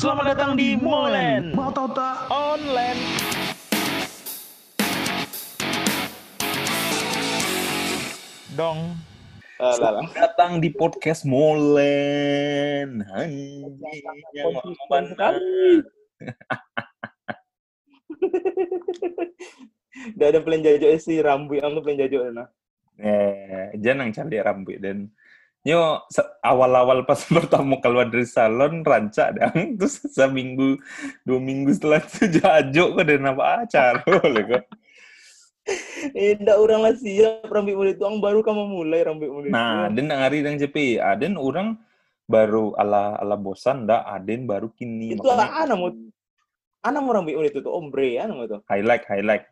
Selamat datang di Molen. Mau tahu tak? Online. Dong. Selamat datang di podcast Molen. Hanya mana? Udah ada plan jajo si rambut yang tuh plan jajo nah. Eh, jangan cari rambut dan Yo, awal-awal pas pertama keluar dari salon rancak dong, terus seminggu dua minggu setelah itu jajo kok dan apa acara boleh kok. Eh, ndak orang lah siap rambut muda itu, ang baru kamu mulai rambut muda Nah, dan ngari dan CP, aden orang baru ala ala bosan dah, aden baru kini Itu anak mau anak mau rambut muda itu tuh ombre anak mau tuh. highlight highlight.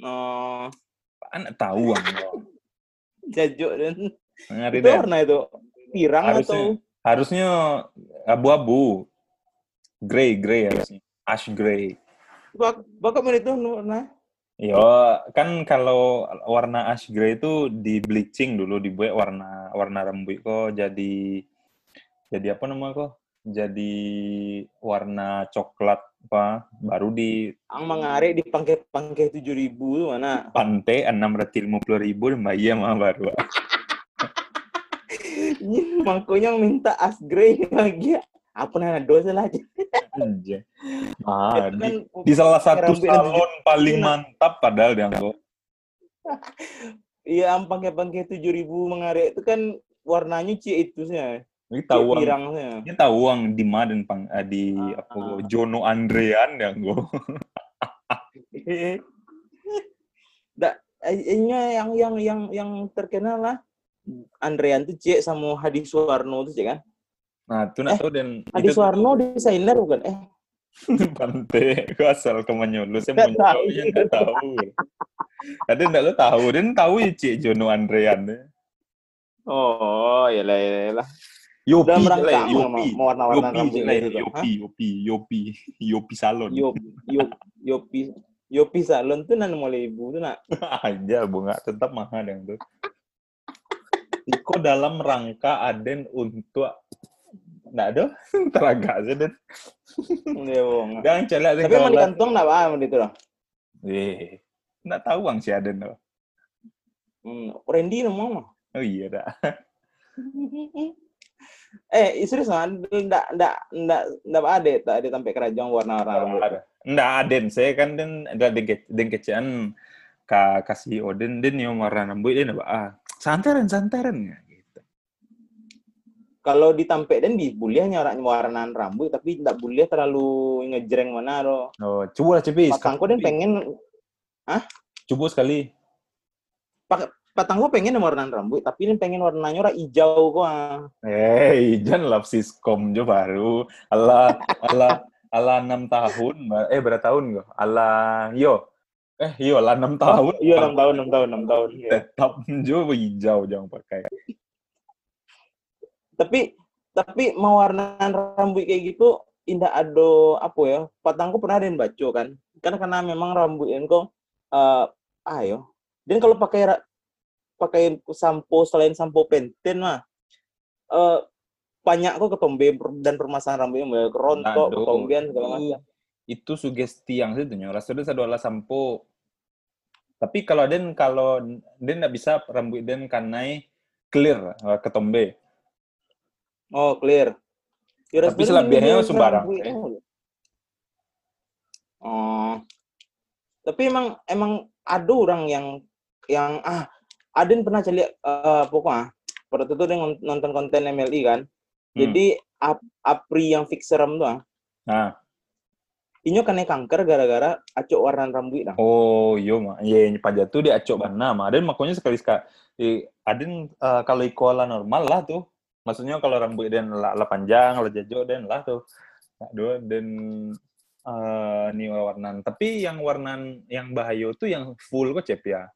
Oh, Anak tahu ang jajo dan ngari itu dan. warna itu pirang Harusnya. atau Harusnya abu-abu, grey grey harusnya, ash grey. bak bakal itu warna. Yo, kan kalau warna ash grey itu di bleaching dulu dibuat warna warna rambut kok jadi jadi apa namanya kok? Jadi warna coklat apa baru di Ang mangare di pangke-pangke tujuh ribu mana? pantai enam ratus lima puluh ribu dan bayar mah baru. Ini mangkonya minta as grey lagi. Apa nana dosa lah aja. Ah, di, di salah satu salon paling Iya. mantap padahal dia kok. Iya, am pangke-pangke tujuh ribu mangare itu kan warnanya cie itu sih. Ini tahu ang, pirangnya. ini tahu ang di mana dan pang eh, di apa Ah. Jono Andrean yang kok. Dak, ini yang yang yang yang terkenal lah. Andrean tuh cek sama Hadi Suwarno tuh cek kan. Nah, itu nak Eh, tahu dan Hadi itu- Suwarno desainer bukan? Eh, Bante, kau asal kau menyulut, saya Nggak mau tahu. tahu yang nggak tahu. Kadang nggak lo tahu, dan tahu ya Cik Jono Andrean. oh, ya lah ya lah. Yopi, lah, mau Yopi, mau warna-warna Yopi, gitu tuh. Yopi, Yopi, Yopi, Yopi salon. Yop, yop, yopi, yopi salon tuh nan mulai ibu tuh nak. Aja, bunga tetap mahal yang tuh. Iko dalam rangka Aden untuk nggak ada teraga aja dan jangan celak Tapi emang di kantong nak apa itu lah. eh nggak tahu ang si Aden loh. Hmm, Randy mah. oh iya dah eh, serius mah, ndak ndak ndak ndak ada, tak ada sampai kerajaan warna-warna rambut. ada nggak Aden saya kan den ada den ke- den kecian ka kasih Odin den yang warna rambut dia nggak ah santaran santaran ya gitu Kalau ditampek dan di buliahnya orang warna rambut, tapi ndak buliah terlalu ngejreng mana lo. oh coba lah cepi Patangku dan pengen, coba sekali patangku pengen warna rambut, tapi ini pengen warnanya orang hijau kok. ah. eh jangan lap siskom jo baru ala ala ala enam tahun eh berapa tahun kok ala yo eh yo ala enam tahun. Iya, enam tahun, enam tahun, enam tahun. iya. tetap jo hijau jangan pakai. Tapi tapi mau warna rambut kayak gitu indah ada apa ya patangku pernah ada yang baca kan? Kan karena memang rambut yang eh ayo dan kalau pakai pakai sampo selain sampo penten mah eh banyak kok ketombe dan permasalahan rambutnya kerontok ketombean segala macam itu sugesti yang itu nyo satu ala sampo. Tapi kalau den kalau den nggak bisa rambut den karena clear eh, ketombe oh clear. Ya, Tapi selebihnya sembarang, eh. oh. Tapi emang emang ada orang yang yang ah Aden pernah cari eh pokoknya pada itu dia nonton konten MLI kan. Hmm. jadi ap, Apri yang fix serum tuh ah. nah inyo kena kanker gara-gara acok warna rambut dah. Oh yo mah iya yeah, pajak tuh dia acok bana mah aden makanya sekali sekali eh, aden eh, kalau ikola normal lah tuh. Maksudnya kalau rambut den lah, lah panjang lah jajo den lah tuh. Aduh dan eh nih warnan tapi yang warnan yang bahaya tuh yang full kok cep ya?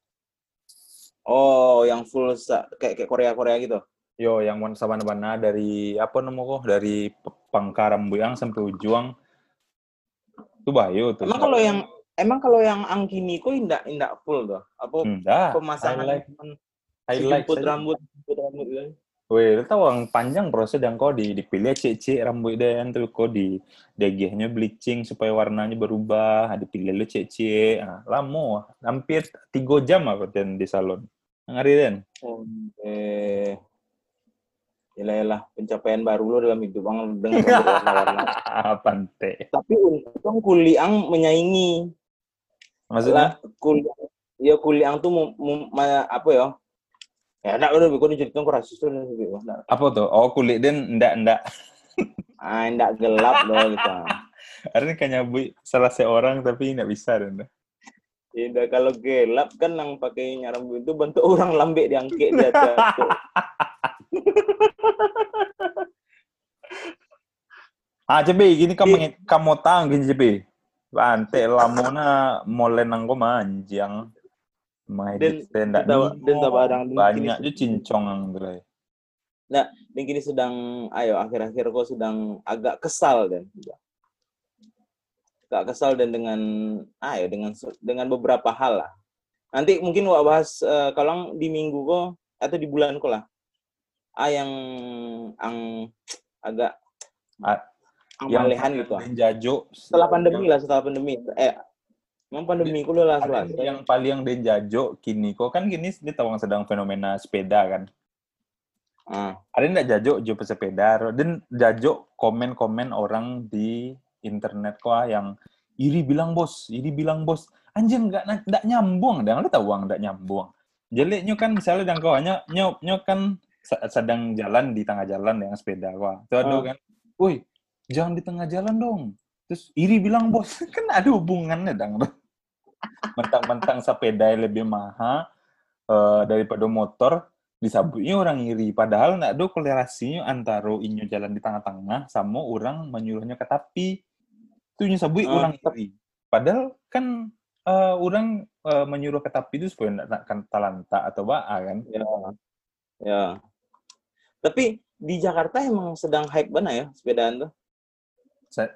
Oh yang full kayak kayak Korea Korea gitu? Yo, yang warna sabana-bana dari apa namanya kok dari pangkar rambut yang sampai ujung itu bayu tuh. emang kalau yang emang kalau yang angkini kok indak indak full tuh apa enggak pemasangan highlight highlight saja. rambut rambut gitu. Weh, lu tahu orang panjang proses yang kau di dipilih cek-cek rambut dia tuh kau di degehnya bleaching supaya warnanya berubah, dipilih lu cek-cek. Nah, lama, hampir tiga jam aku dan di salon. Ngari den. Oh, eh, Yalah, pencapaian baru lo dalam hidup bang dengan warna-warna. Pante. Tapi untung kuliang menyaingi. Maksudnya? Kuliang, ya kuliang tuh mau, mau- ma- apa ya? Ya, enggak udah, gue cerita aku rasis tuh. Apa tuh? Oh, kulit den ndak ndak. Ah, enggak gelap loh gitu. Ada kan nyabui salah seorang tapi nggak bisa den. Tidak kalau gelap kan yang pakai rambut itu bentuk orang lambek diangkek di atas. Ah, cepi, gini kamu kamu tang gini cepi. Bante lamona mole nanggo manjang. Mai Dan- ndak dan- tak barang banyak je cincong ang. Dan kini sedang, ayo akhir-akhir kau sedang agak kesal dan agak kesal dan dengan, ayo dengan se- dengan beberapa hal lah. Nanti mungkin gua bahas eh, kalau di minggu kok atau di bulan kok lah. Ah yang ang agak Ah, ang Yang malehan gitu. ah. jajo Setelah pandemi lah, setelah pandemi. Eh, memang pandemi ku lah selesai. yang paling den jajo kini kok kan gini dia tawang sedang fenomena sepeda kan. Ah, Ada yang ndak jajo jo pesepeda, dan jajo komen-komen orang di internet kok ah, yang iri bilang bos, iri bilang bos, anjing nggak nggak nyambung, dan lu tahu uang nggak nyambung. Jeleknya kan misalnya dan kau hanya nyok nyok kan sedang jalan di tengah jalan dengan sepeda kok, itu ada Ah. kan, woi jangan di tengah jalan dong. Terus iri bilang bos, kan ada hubungannya dong. Mentang-mentang sepeda lebih mahal eh, daripada motor, disabutnya orang iri padahal nggak ada korelasinya antara inyo jalan di tengah-tengah sama orang menyuruhnya ke tepi itu sabut Ah, orang iri padahal kan eh, orang eh, menyuruh ke tepi itu supaya kan talanta atau baa kan ya. Ya. Tapi di Jakarta emang sedang hype banget ya sepedaan tuh.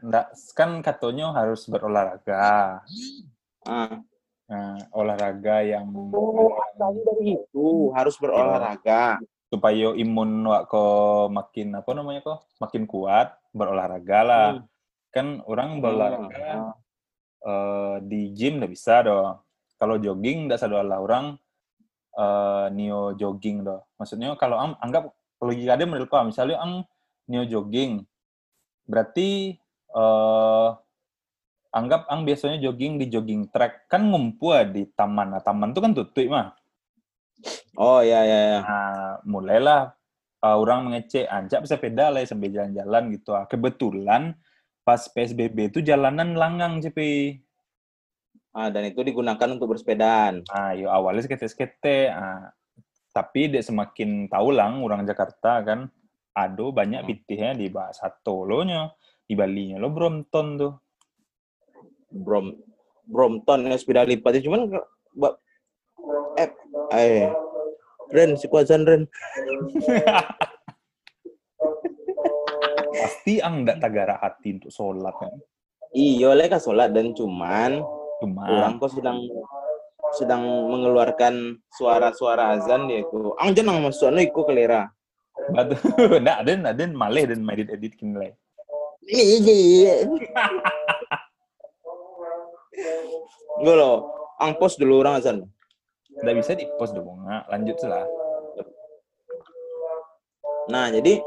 Nggak kan katanya harus berolahraga Ah. nah, olahraga yang Oh, asalnya dari itu harus berolahraga. supaya imun wak ko makin apa namanya kok makin kuat berolahraga lah Hmm. Kan orang berolahraga Ah. eh, di gym nggak bisa dong. Kalau jogging sadar lah orang eh, neo jogging doh. Maksudnya kalau ang, anggap logika dia menurut kau misalnya ang neo jogging berarti eh anggap ang biasanya jogging di jogging track kan ngumpul di taman. Nah, taman itu kan tutup mah. Oh ya ya ya. Nah, mulailah uh, orang mengecek anjak sepeda lah sambil jalan-jalan gitu. ah. Kebetulan pas PSBB itu jalanan langang CP. Ah, dan itu digunakan untuk bersepedaan. Ah, yo awalnya skete-skete. Ah, tapi dia semakin tahu lang orang Jakarta kan, ado banyak Hmm. pitihnya di Satu lo nya, di Bali nya lo Brompton tuh. Brom Brompton ya sepeda lipat itu cuman ba- eh eh Ren si kuazan Ren. Pasti ang ndak tagara hati untuk sholat kan. Iya leka sholat dan cuman Cuma orang kok sedang sedang mengeluarkan suara-suara azan dia itu. Ang jenang masuk no iku kelera. batu ndak ada ada maleh dan edit edit kini lah. Enggak loh. Ang post dulu orang azan. Ndak bisa di post dong. Nah, lanjut lah. Nah, jadi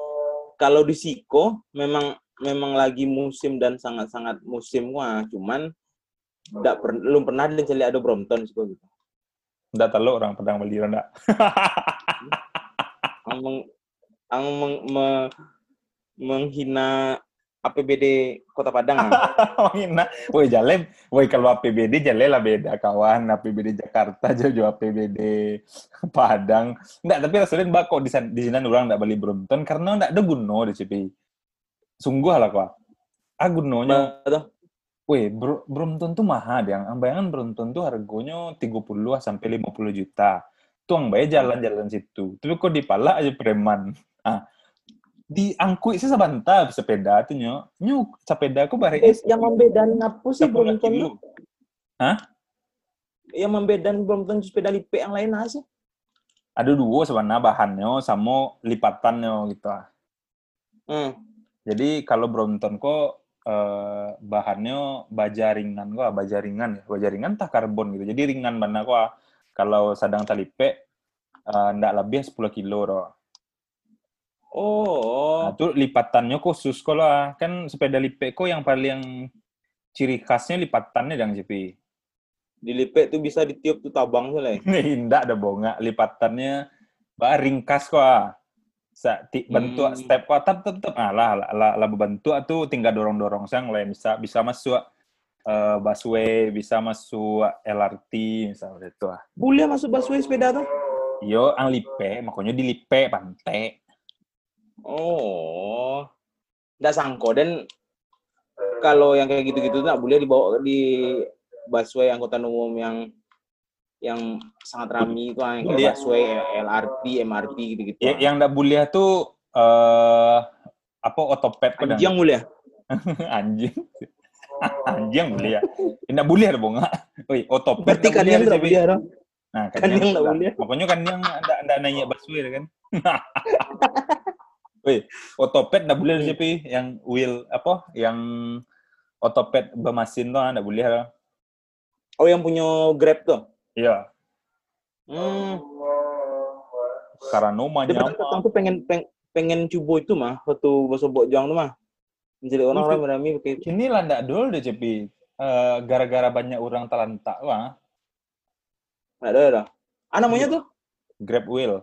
kalau di Siko memang memang lagi musim dan sangat-sangat musim wah, cuman tidak per, belum pernah ada yang ada Brompton Siko gitu. Ndak tahu orang pedang beli ndak. Ang, meng, ang meng- me- menghina APBD Kota Padang. ah. Menghina. Woi Jalem, woi kalau APBD Jalem lah beda kawan. APBD Jakarta jauh APBD Padang. Enggak, tapi rasanya mbak kok di sana, di sana orang enggak beli Brompton karena enggak ada guno di CPI. Sungguh lah kok. Ah gunonya, woi Bro- Brompton tuh mahal yang bayangan Brompton tuh harganya 30 sampai 50 juta. Tuh ang bayar jalan-jalan situ. Tapi kok dipala aja preman. Ah, di angkui sih sebentar sepeda tuh nyo. Nyo sepeda aku bare Eh, yang membedakan apa sih 10 Brompton? kilo. tuh? Yang membedakan Brompton sepeda lipe yang lain apa sih? ada dua sebenarnya bahannya sama lipatannya gitu ah. Hmm. Jadi kalau Brompton kok eh, bahannya baja ringan kok, baja ringan ya. Baja ringan tak karbon gitu. Jadi ringan mana kok. Kalau sedang talipe eh, ndak lebih 10 kilo roh. Oh. Nah, itu lipatannya khusus kok lah. Kan sepeda lipe kok yang paling ciri khasnya lipatannya dang JP. Dilipet tuh bisa ditiup tuh tabang tuh lah. Indah ada bonga lipatannya bah ringkas kok. ah. Sa, ti, bentuk Hmm. step kok tetap tetap ah lah lah, lah, lah bentuk tuh tinggal dorong dorong sang lah bisa bisa masuk eh busway bisa masuk LRT misalnya itu ah. Boleh masuk busway sepeda tuh? Yo ang lipe makanya dilipe pantai. Oh. Nggak sangko dan kalau yang kayak gitu-gitu nggak boleh dibawa di busway angkutan umum yang yang sangat ramai itu yang kayak busway, LRT, MRT gitu-gitu. Ya, yang ndak boleh tuh eh apa otopet. Anjing boleh. anjing anjing boleh ya tidak boleh ada bonga Woi, otopet Berarti kan yang JP. boleh dong. nah kan yang sudah. boleh. makanya kan yang ada nanya busway kan Woi, otopet ndak boleh Hmm. JP yang wheel apa yang otopet bermesin tuh ndak boleh lah. Oh yang punya Grab tuh. iya Hmm. karena Dia nyaman petang tuh pengen peng, pengen coba itu mah waktu bakso bojang tuh mah. Jadi orang Mesti- rame-rame pakai Kini lah ndak dulu deh JP Eh, gara-gara banyak orang talantak wah nggak ada dah. Ah namanya tuh? grab wheel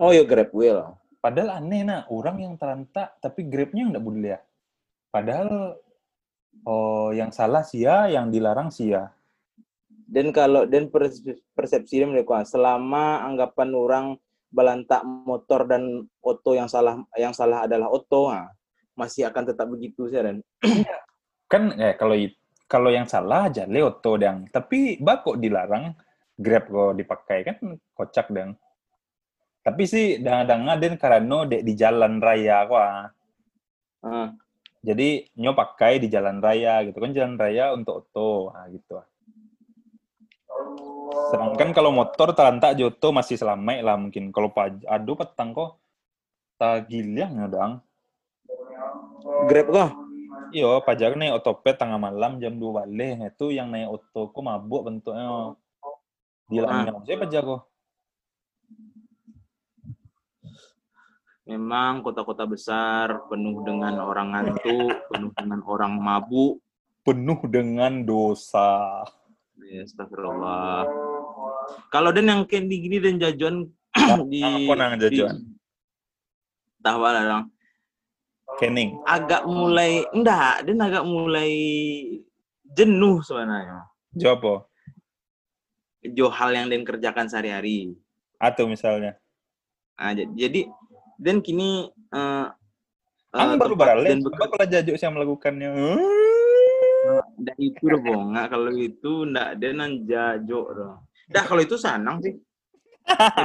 Oh ya Grab Wheel. Padahal aneh nah, orang yang terantak tapi grabnya nggak boleh ya. Padahal oh yang salah sia, yang dilarang sia. Dan kalau dan pers- persepsi dia mereka selama anggapan orang balantak motor dan oto yang salah yang salah adalah oto ah, masih akan tetap begitu sih dan Kan eh kalau kalau yang salah aja Leoto dang. Tapi bakok dilarang grab kok dipakai kan kocak dang. Tapi sih dang-dang den karena dek di jalan raya kok. ah. ah, Jadi nyo pakai di jalan raya gitu kan jalan raya untuk oto nah, gitu. ah. Sedangkan kalau motor terantak joto masih selamat lah mungkin. Kalau paj aduh petang kok tagiliang ya dang. Grab kok. Iyo, pajak naik otopet tengah malam jam 2 balik. Nah, Itu yang naik oto kok mabuk bentuknya. Dilangnya saya pajak kok. Memang kota-kota besar penuh dengan orang ngantuk, penuh dengan orang mabuk. Penuh dengan dosa. Ya, astagfirullah. Kalau dan yang kayak gini dan jajuan di apa nang jajuan? tahu lah dong. Kening. Agak mulai enggak, dan agak mulai jenuh sebenarnya. Apa? Jo hal yang dan kerjakan sehari-hari. Atau misalnya. Nah, jadi dan kini eh Ang eh, baru dan bekerja kalau jajuk saya melakukannya. Dah itu udah bonga kalau itu ndak ada nan jajo dah. Dah kalau itu sanang sih.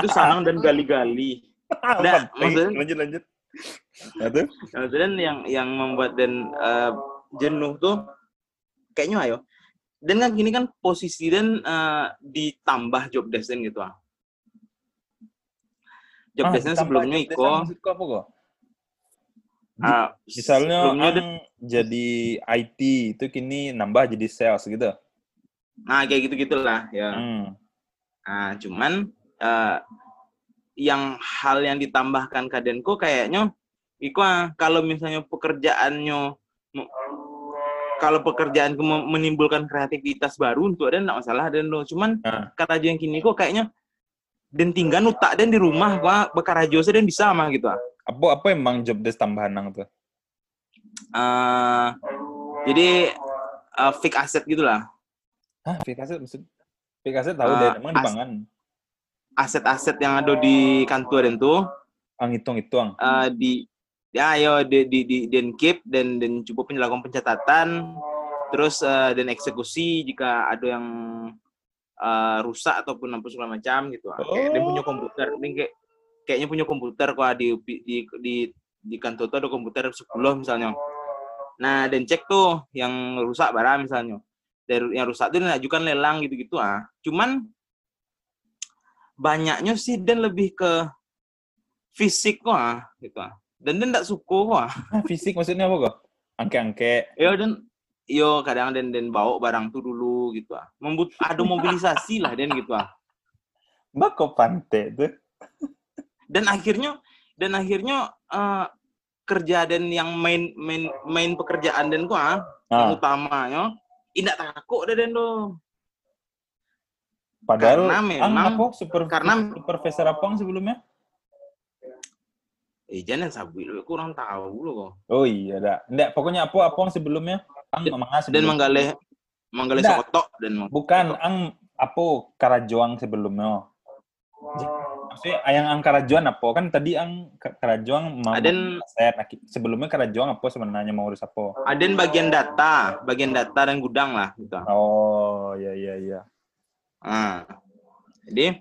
itu sanang dan gali-gali. Nggak, Penting. maksudnya- lanjut lanjut. Nah. Kemudian yang yang membuat dan eh, jenuh tuh kayaknya ayo. Dan kan gini kan posisi dan eh, ditambah job desk dan gitu ah. Job Ah, sebelumnya job Iko maksudku apa kok? ah, Misalnya sebelumnya ang jadi IT itu kini nambah jadi sales gitu. nah kayak gitu-gitulah ya. Hmm. Nah, cuman eh, yang hal yang ditambahkan kadenko kayaknya Iko ah, kalau misalnya pekerjaannya kalau pekerjaan menimbulkan kreativitas baru untuk ada enggak masalah dan lo cuman Nah. karajo yang kini kok kayaknya dan tinggal nutak dan di rumah gua bekarajo dan bisa mah gitu ah. Apa apa emang job desk tambahan nang tuh? Eh, jadi eh, fake asset gitulah Hah, fake asset maksud? Fake asset tahu Ah, deh, emang as- dipangan. aset-aset yang ada di kantor dan tuh Ang hitung hitung. eh, di ya ayo di di di dan keep dan dan coba penyelakuan pencatatan terus eh, dan eksekusi jika ada yang eh, rusak ataupun apa segala macam gitu ah. kayak dia punya komputer dia kayak kayaknya punya komputer kok di di di di kantor tuh ada komputer 10 misalnya nah dan cek tuh yang rusak barang misalnya dari yang rusak itu diajukan lelang gitu-gitu ah cuman banyaknya sih dan lebih ke fisik kok ah, gitu ah. Dan dan tidak suka kok ah. Ah, fisik maksudnya apa kok? Angke-angke. Ya dan yo kadang dan dan bawa barang tuh dulu gitu ah. Membut ada mobilisasi lah dan gitu ah. Mbak kok pante tuh? Dan akhirnya dan akhirnya eh, kerja dan yang main main main pekerjaan dan kok ah, yang Ah, utamanya indak takut dah dan tuh. padahal karena ang memang- apa super karena- supervisor apa sebelumnya? Eh jangan sabui lu kurang tahu lu kok. Oh iya dah. Nggak, pokoknya apa apa sebelumnya? Ang Dan- mangga Dan sebelum. menggaleh menggaleh Nggak. sokotok dan Bukan ang apa karajoang sebelumnya. Maksudnya yang ang karajoang apa? Kan tadi ang Ka- karajoang mau Aden set. Sebelumnya karajoang apa sebenarnya mau urus apa? Aden bagian data, bagian data dan gudang lah gitu. Oh, iya iya iya. Nah, jadi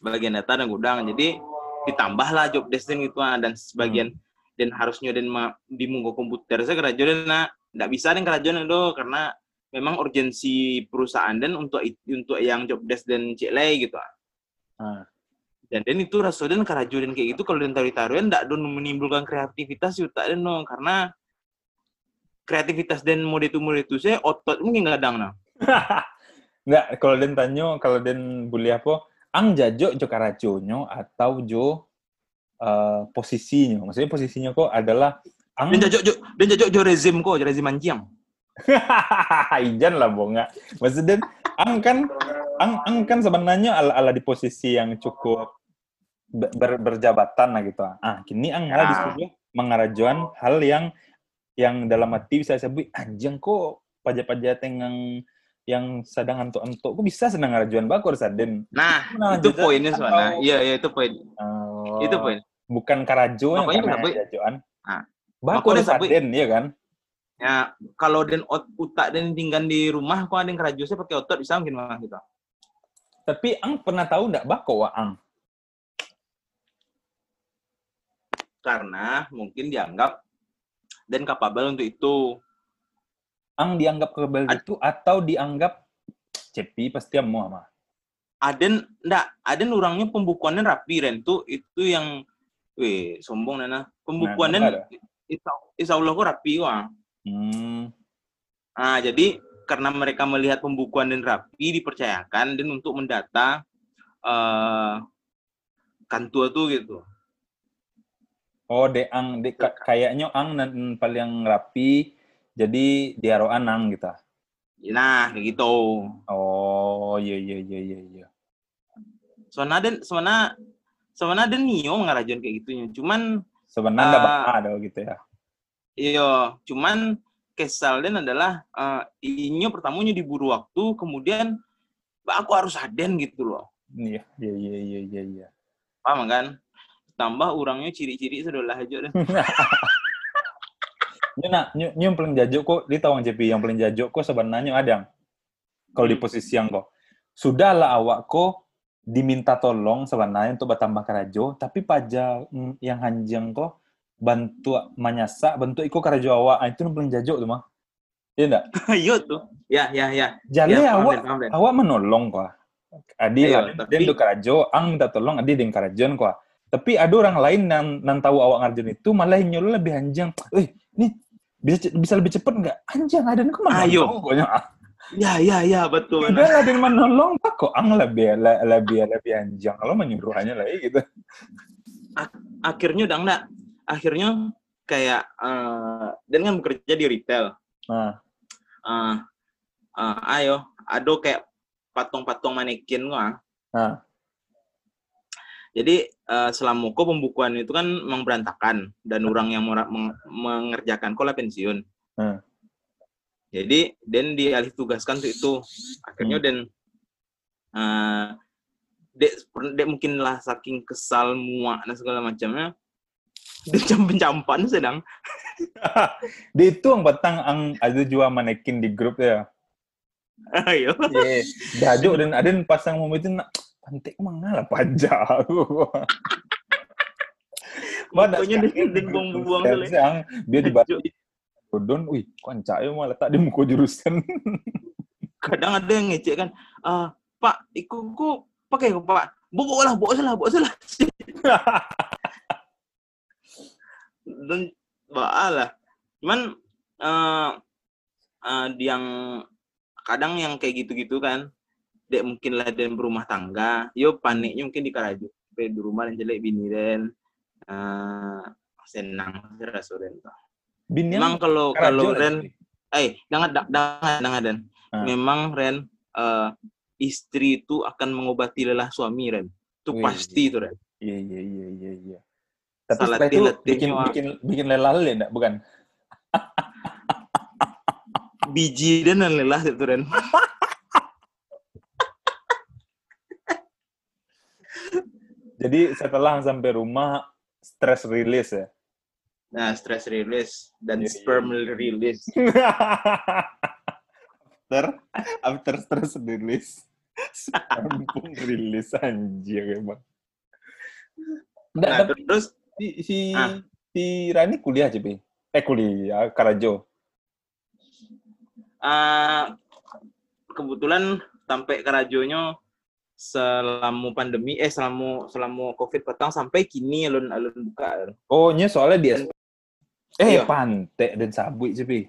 bagian data dan gudang. Jadi ditambahlah job desk gitu ah, dan sebagian dan harusnya dan ma- di munggo komputer saya kerajuan nah tidak bisa dan kerajuan itu karena memang urgensi perusahaan dan untuk untuk yang job desk dan cek lay gitu ah. Dan dan itu rasa dan kerajuan kayak gitu kalau dan taruh-taruhan tidak don menimbulkan kreativitas juga dan no karena kreativitas dan mode itu mode itu saya otot mungkin kadang nah. Nggak, kalau den tanyo, kalau den boleh apa, ang jajo jo karajonyo atau jo eh, posisinya. Maksudnya posisinya kok adalah ang Dan jajok jo dan jajok jo rezim kok, jo rezim anjing. Ijan lah bonga. Maksudnya ang kan ang, ang kan sebenarnya ala, ala di posisi yang cukup ber, ber- berjabatan lah gitu. Ah, kini ang malah Ya. disuruh mengarajuan hal yang yang dalam hati bisa sebut anjing kok pajak-pajak yang yang sedang antuk-antuk kok bisa senang ngarajuan bakor saden. Nah, Nah, itu poinnya sebenarnya. Iya, iya itu poin. Oh, Itu poin. Bukan Makanya karena kenapa- jajoan. Ah. Makanya kenapa- saden, iya kan? Ya, kalau den ot, utak den tinggal di rumah, kok ada yang kerja saya pakai otot bisa mungkin mah gitu. Tapi ang pernah tahu nggak bako wa ang? Karena mungkin dianggap dan kapabel untuk itu. Ang dianggap Ad- itu atau dianggap cepi pasti mau ama. Aden enggak, Aden orangnya pembukuannya rapi Ren tuh itu yang weh sombong nana. Pembukuannya Nah, insya, insya Allah kok rapi wah. Hmm. Nah, jadi karena mereka melihat pembukuan dan rapi dipercayakan dan untuk mendata eh kantua tuh gitu. Oh, de ang de ka- kayaknya ang nan paling rapi jadi diaro anang gitu. Nah, kayak gitu. Oh, iya iya iya iya iya. Soalnya dan soalnya soalnya dan Nio ngarajon kayak gitunya. Cuman Sebenarnya uh, ada gitu ya. iya, cuman kesal dan adalah eh Inyo pertamanya diburu waktu, kemudian "Mbak, aku harus aden gitu loh. Iya iya iya iya iya iya. Paham kan? Tambah orangnya ciri-ciri sudah lah aja deh. Nyo, nyo yang paling jajuk kok, di tawang JP yang paling jajuk kok sebenarnya ada. Kalau di posisi yang kok. Sudahlah awak kok diminta tolong sebenarnya untuk bertambah kerajo, tapi paja mm, yang hanjang kok bantu manyasak, bantu ikut kerajo awak. Ah, itu paling jajuk tuh mah. Iya enggak? Iya tuh. Ya, ya, ya. Jadi Ya, awak awak menolong kok. Adi lah, tapi- dia kerajo, ang minta tolong, adi dengan kerajon kok. Tapi ada orang lain yang, yang tahu awak ngarjon itu malah nyuruh lebih anjang. Eh, ini bisa bisa lebih cepet nggak? Anjang ada nih ke mana? Ayo. Pokoknya Ya, ya, ya, betul. udah lah dengan menolong pak kok ang lebih le- lebih lebih anjang. Kalau menyuruh hanya lah gitu. Akhirnya udah enggak. Akhirnya kayak eh dan kan bekerja di retail. Nah, Eh eh, ayo, ada kayak patung-patung manekin gua. nah, Jadi eh, selama kok pembukuan itu kan memang berantakan dan orang yang mengerjakan kok lah pensiun. Hmm. Jadi dan dialih tugaskan untuk itu. Akhirnya Hmm. dan eh dek, dek mungkin lah saking kesal muak dan segala macamnya. Dan campan-campan sedang. di itu yang petang ang ada juga manekin di grup ya. Ayo. Iya, dajo dan ada yang pasang mau itu nak pantek mengalah pajak. Mana Pokoknya grup buang-buang dia di Don, wih, kancak ya malah tak dia muka jurusan. Kadang ada yang ngecek kan, "Ah, Pak, ikut ku pakai kok Pak. Bawa lah, bawa salah, bawa salah. Dan lah. Cuman eh eh, yang kadang yang kayak gitu-gitu kan, dek mungkin lah dan berumah tangga, yo paniknya mungkin di Karajo, di rumah dan jelek bini dan eh senang rasa Ren. Binian Memang kalau kalau Ren, eh jangan jangan jangan Dan. Ah. Memang Ren eh, istri itu akan mengobati lelah suami Ren. Itu Wih. pasti itu Ren. Iya iya iya iya iya. Tapi Salah setelah itu bikin Wak. bikin bikin lelah ya enggak? Bukan. Biji dan lelah itu Ren. Jadi setelah sampai rumah stress release ya. Nah, stress release dan Iya, iya, sperm iya. release. after after stress release sperm pun release anjir emang. Nah, tapi terus si si, Ah. si Rani kuliah aja, Pi. Eh kuliah Karajo. ah, kebetulan sampai kerajonya selama pandemi eh selama selama covid petang sampai kini alun alun buka Oh, nya soalnya dia Eh, Iya. pantek dan sabui sih, Pi.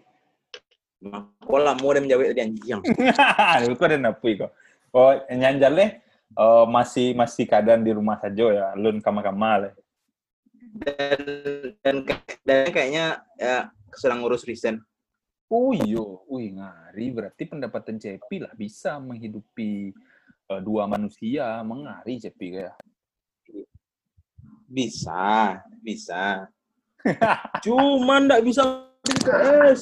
Pola mau dia menjawab tadi anjing. Kok ada napui kok. Oh, nyanjale eh, masih masih keadaan di rumah saja ya, lun kama-kama lah. Dan dan, dan kayaknya ya sedang ngurus resign. Oh iyo, wih ngari berarti pendapatan Cepi lah bisa menghidupi eh, dua manusia, mengari Cepi kayak. Bisa, bisa. Cuman nggak bisa BTS.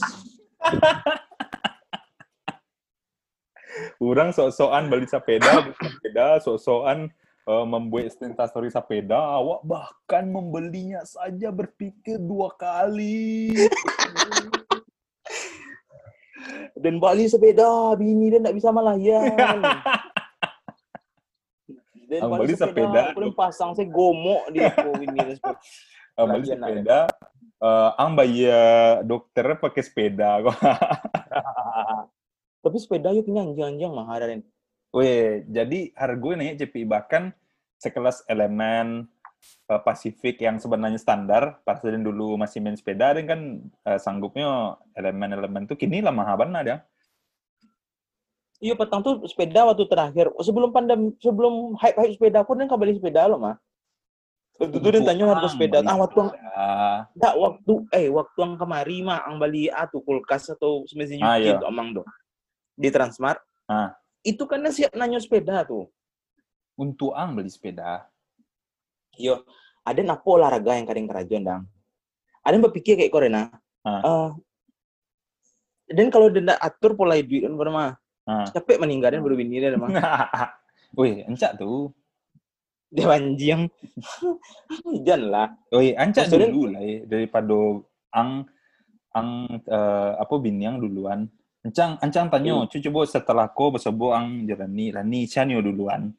Orang sok-sokan beli sepeda, sepeda, sok-sokan eh, membuat instastory sepeda, awak bahkan membelinya saja berpikir dua kali. Dan Bali sepeda, bini dia nggak bisa malayan. Dan Ang bali sepeda, Aku pasang saya gomok di aku ini dan sepeda. Eh, beli sepeda, eh, ang bayar dokternya pakai sepeda kok. Tapi sepeda yuk anjing-anjing mahal dan Weh, jadi harga nih CPI bahkan sekelas elemen eh, Pasifik yang sebenarnya standar dari dulu masih main sepeda dan kan eh, sanggupnya elemen-elemen tuh kini lah mahal banget ya. Iya petang tuh sepeda waktu terakhir sebelum pandemi sebelum hype hype sepeda aku dan kembali sepeda lo mah. Waktu itu dia tanya harga sepeda. Ah waktu yang enggak waktu eh waktu yang kemari mah ang bali tuh kulkas atau semestinya Ah, iya. itu amang dong. Di Transmart. Ah. Itu kan dia siap nanya sepeda tuh. untuk ang beli sepeda. Yo, ada apa olahraga yang kadang kerajaan dang. Ada yang berpikir kayak Korena. Ah. Eh, dan kalau dia ndak atur pola hidup kan mah Ah. capek meninggal dan berbini dia mah. Wih, encak tuh. Dia anjing. Jangan lah. Wih, encak Maksudnya- dulu lah ya, daripada ang ang eh, apa biniang duluan. Encang, encang tanya, cu coba setelah ko bersebo ang jerani, lani chanyo duluan.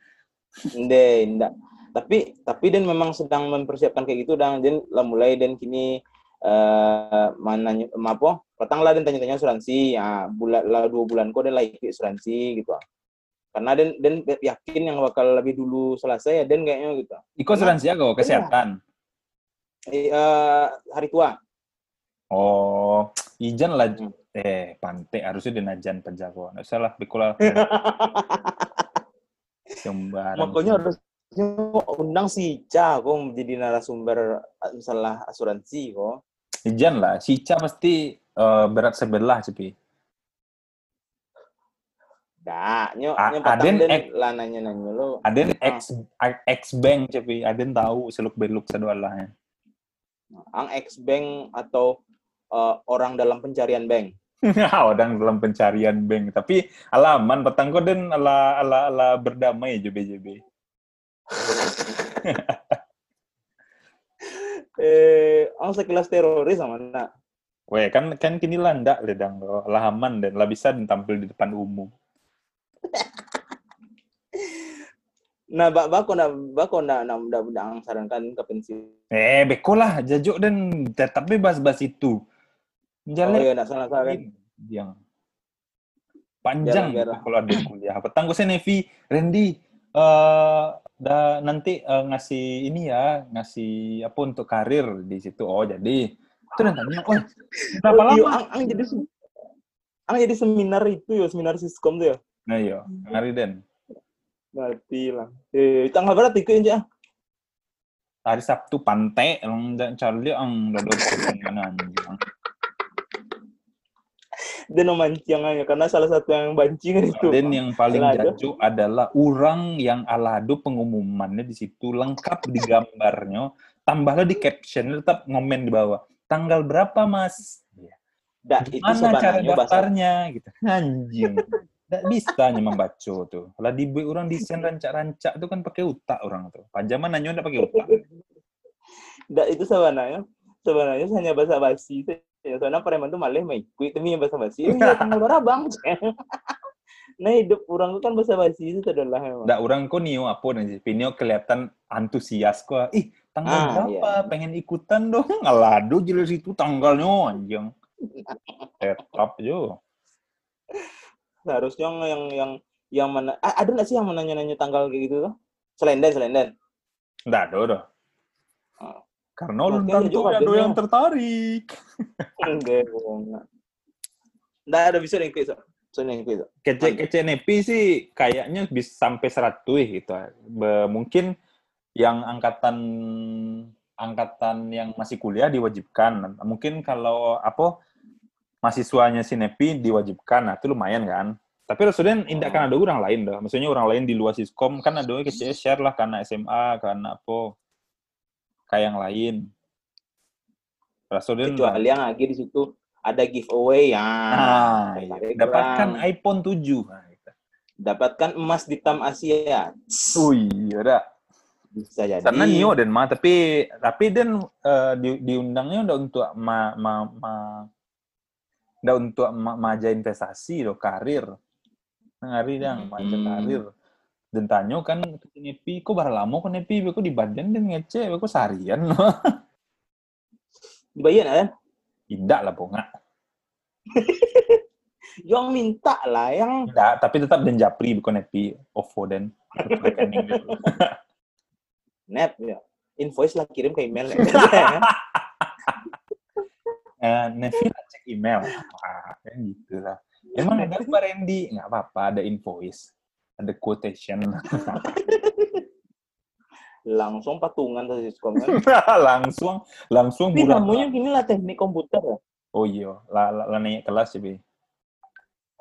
Nde, ndak. Tapi tapi dan memang sedang mempersiapkan kayak gitu dan dan lah mulai dan kini eh mana apa? Petang lah dan tanya-tanya asuransi. Ya, bulan lah dua bulan kok dan lah ikut asuransi gitu. Karena dan dan yakin yang bakal lebih dulu selesai ya dan kayaknya gitu. Iko asuransi kok kesehatan. Eh, eh, hari tua. Oh, ijan lah. Hmm. Eh, pantai harusnya dinajan penjago. Nggak usah lah, bikola. Sembarang. Makanya harus undang si Ica kok menjadi narasumber eh, masalah asuransi kok. Ijan lah. Si Ica pasti eh, berat sebelah, Cepi. Dah, nyo, A- nyo Aden ek- lah nanya-nanya lo. Aden Ah. ex ex bank, Cepi. Aden tahu seluk beluk sedoalahnya. Ang ex bank atau eh, orang dalam pencarian bank. Orang dalam pencarian bank. Tapi alaman petang kau dan ala ala ala berdamai JB-JB. Eh, ang sekelas teroris sama nak. Weh, kan kan kini lah ndak ledang lo. Lah aman dan lah bisa dan tampil di depan umum. Nah, bak bako na bako na na na na ang sarankan ke pensi. Eh, beko lah, jajuk dan tetap bebas bahas itu. Oh Jalan iya, nak salah salah. yang panjang kalau ada kuliah. Petang gue Nevi, Randy, eh dah nanti eh, ngasih ini ya, ngasih apa untuk karir di situ. Oh, jadi itu dan tanya, oh, berapa Oh, iya, lama? ang, ang jadi ang jadi seminar itu ya, seminar Siskom tuh ya. Nah, iya, ngari den. Berarti lah. Eh, tanggal berapa ikut ya? Hari Sabtu pantai, orang dan Charlie ang dodot mana anjing. Dia no mancingannya karena salah satu yang bancingan itu. Dan yang paling jacu adalah orang yang alado pengumumannya di situ lengkap di gambarnya, tambahlah di caption tetap ngomen di bawah. Tanggal berapa, Mas? Dah, itu Mana cara bahasa daftarnya gitu. Anjing. Tidak bisa hanya membaca tuh. Kalau di orang desain rancak-rancak tuh kan pakai otak orang tuh. Pajaman nanya udah pakai otak. Dah, itu sebenarnya sebenarnya hanya bahasa basi ya soalnya preman tuh malah mengikut tapi yang bahasa basi ya tanggal bang nah hidup orang tuh kan bahasa basi itu adalah memang Nggak orang kok nio apa nih Pinio kelihatan antusias kok. Ih, tanggal Ah, berapa? Pengen ikutan dong. Alado jelas itu tanggalnya anjing. Tetap jo. Seharusnya yang yang yang yang mana ah, ada nggak sih yang menanya-nanya tanggal kayak gitu tuh selenden selenden Nggak ada udah. Ah. Karena tentu juga ada yang tertarik. enggak bohong nggak ada bisa nih so nih kuis Kece-kece nepi sih kayaknya bisa sampai 100 gitu. Be- mungkin yang angkatan angkatan yang masih kuliah diwajibkan. Mungkin kalau apa mahasiswanya si nepi diwajibkan, nah itu lumayan kan. Tapi Rasuden indah kan ada orang lain dah. Maksudnya orang lain di luar siskom kan ada yang kece share lah karena SMA, karena apa kayak yang lain. Rasuden kecuali yang lagi di situ ada giveaway ya nah, iya. tertarik dapatkan orang. iPhone 7. Nah, gitu. dapatkan emas di tam Asia Wih, udah. bisa jadi Karena Nio dan Ma, tapi tapi dan eh, di, diundangnya udah untuk ma, ma, ma udah untuk ma, maja investasi loh karir. Ngari dang maja Hmm. karir. Dan tanyo kan nepi, kok bara lama kok nepi, kok di badan dan ngece, kok seharian loh. dibayar kan Tidak lah ponga. yang minta lah yang Tidak, tapi tetap dan japri bukan nepi, OVO dan net ya invoice lah kirim ke email ya. Eh, Nevi lah cek email. Ah, kan gitu lah. Emang ada apa Randy? Nggak apa-apa, ada invoice. Ada quotation. langsung patungan dari Siskom kan langsung, langsung tapi namanya gini lah teknik komputer ya Oh iya, lah la, la, naik kelas sih, Bi.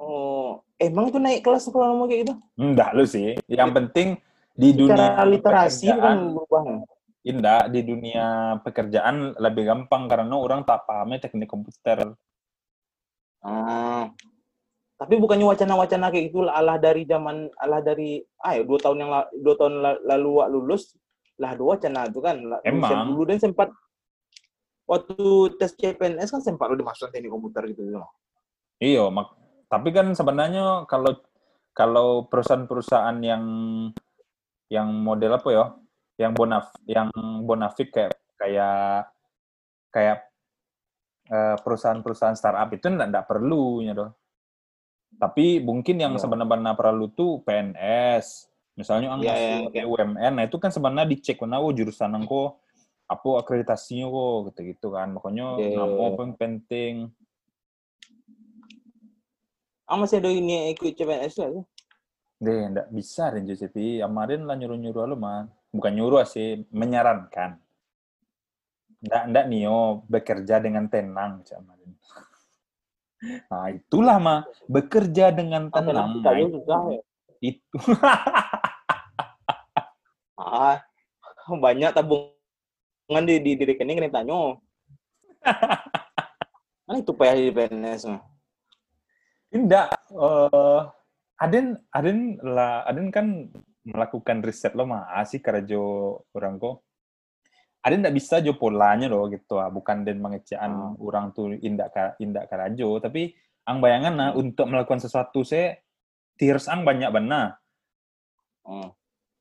oh emang itu naik kelas kalau ngomong kayak gitu Enggak lu sih. Yang penting di dunia literasi kan berubah ya? Indah di dunia pekerjaan lebih gampang karena orang tak pahamnya teknik komputer. Ah. Tapi bukannya wacana-wacana kayak gitu lah alah dari zaman alah dari ah ya dua tahun yang dua tahun la- lalu wak lulus lah dua wacana itu kan Emang. dulu dan sempat waktu tes CPNS kan sempat lo dimasukkan teknik komputer gitu loh. Iya, mak tapi kan sebenarnya kalau kalau perusahaan-perusahaan yang yang model apa ya, yang bonaf yang bonafik kayak kayak kayak eh, perusahaan-perusahaan startup itu enggak, perlu ya doh. Tapi mungkin yang Iya. sebenarnya perlu tuh PNS. Misalnya ang iya, masuk oke. BUMN, nah itu kan sebenarnya dicek mana oh, jurusan angko apa akreditasinya kok gitu-gitu kan. Makanya iya, nama apa yang penting. Ah masih ada ini ikut CPNS lah. Deh, enggak bisa Renjo City. Kemarin lah nyuruh-nyuruh lu mah. Bukan nyuruh sih, menyarankan. Enggak, enggak Nio, bekerja dengan tenang kemarin. Nah, itulah mah bekerja dengan tenang. Nah, ya? itu. Ah, banyak tabungan di di, di rekening kena tanya. Kan itu payah di PNS mah. Enggak, eh Aden, Aden lah, Aden kan melakukan riset lo mah asik karajo orang kok. Aden enggak bisa jo polanya loh gitu ah, bukan den mengecean Hmm. orang tuh indak ka, indak karajo, tapi ang bayangan nah untuk melakukan sesuatu saya tiers ang banyak benar. Hmm.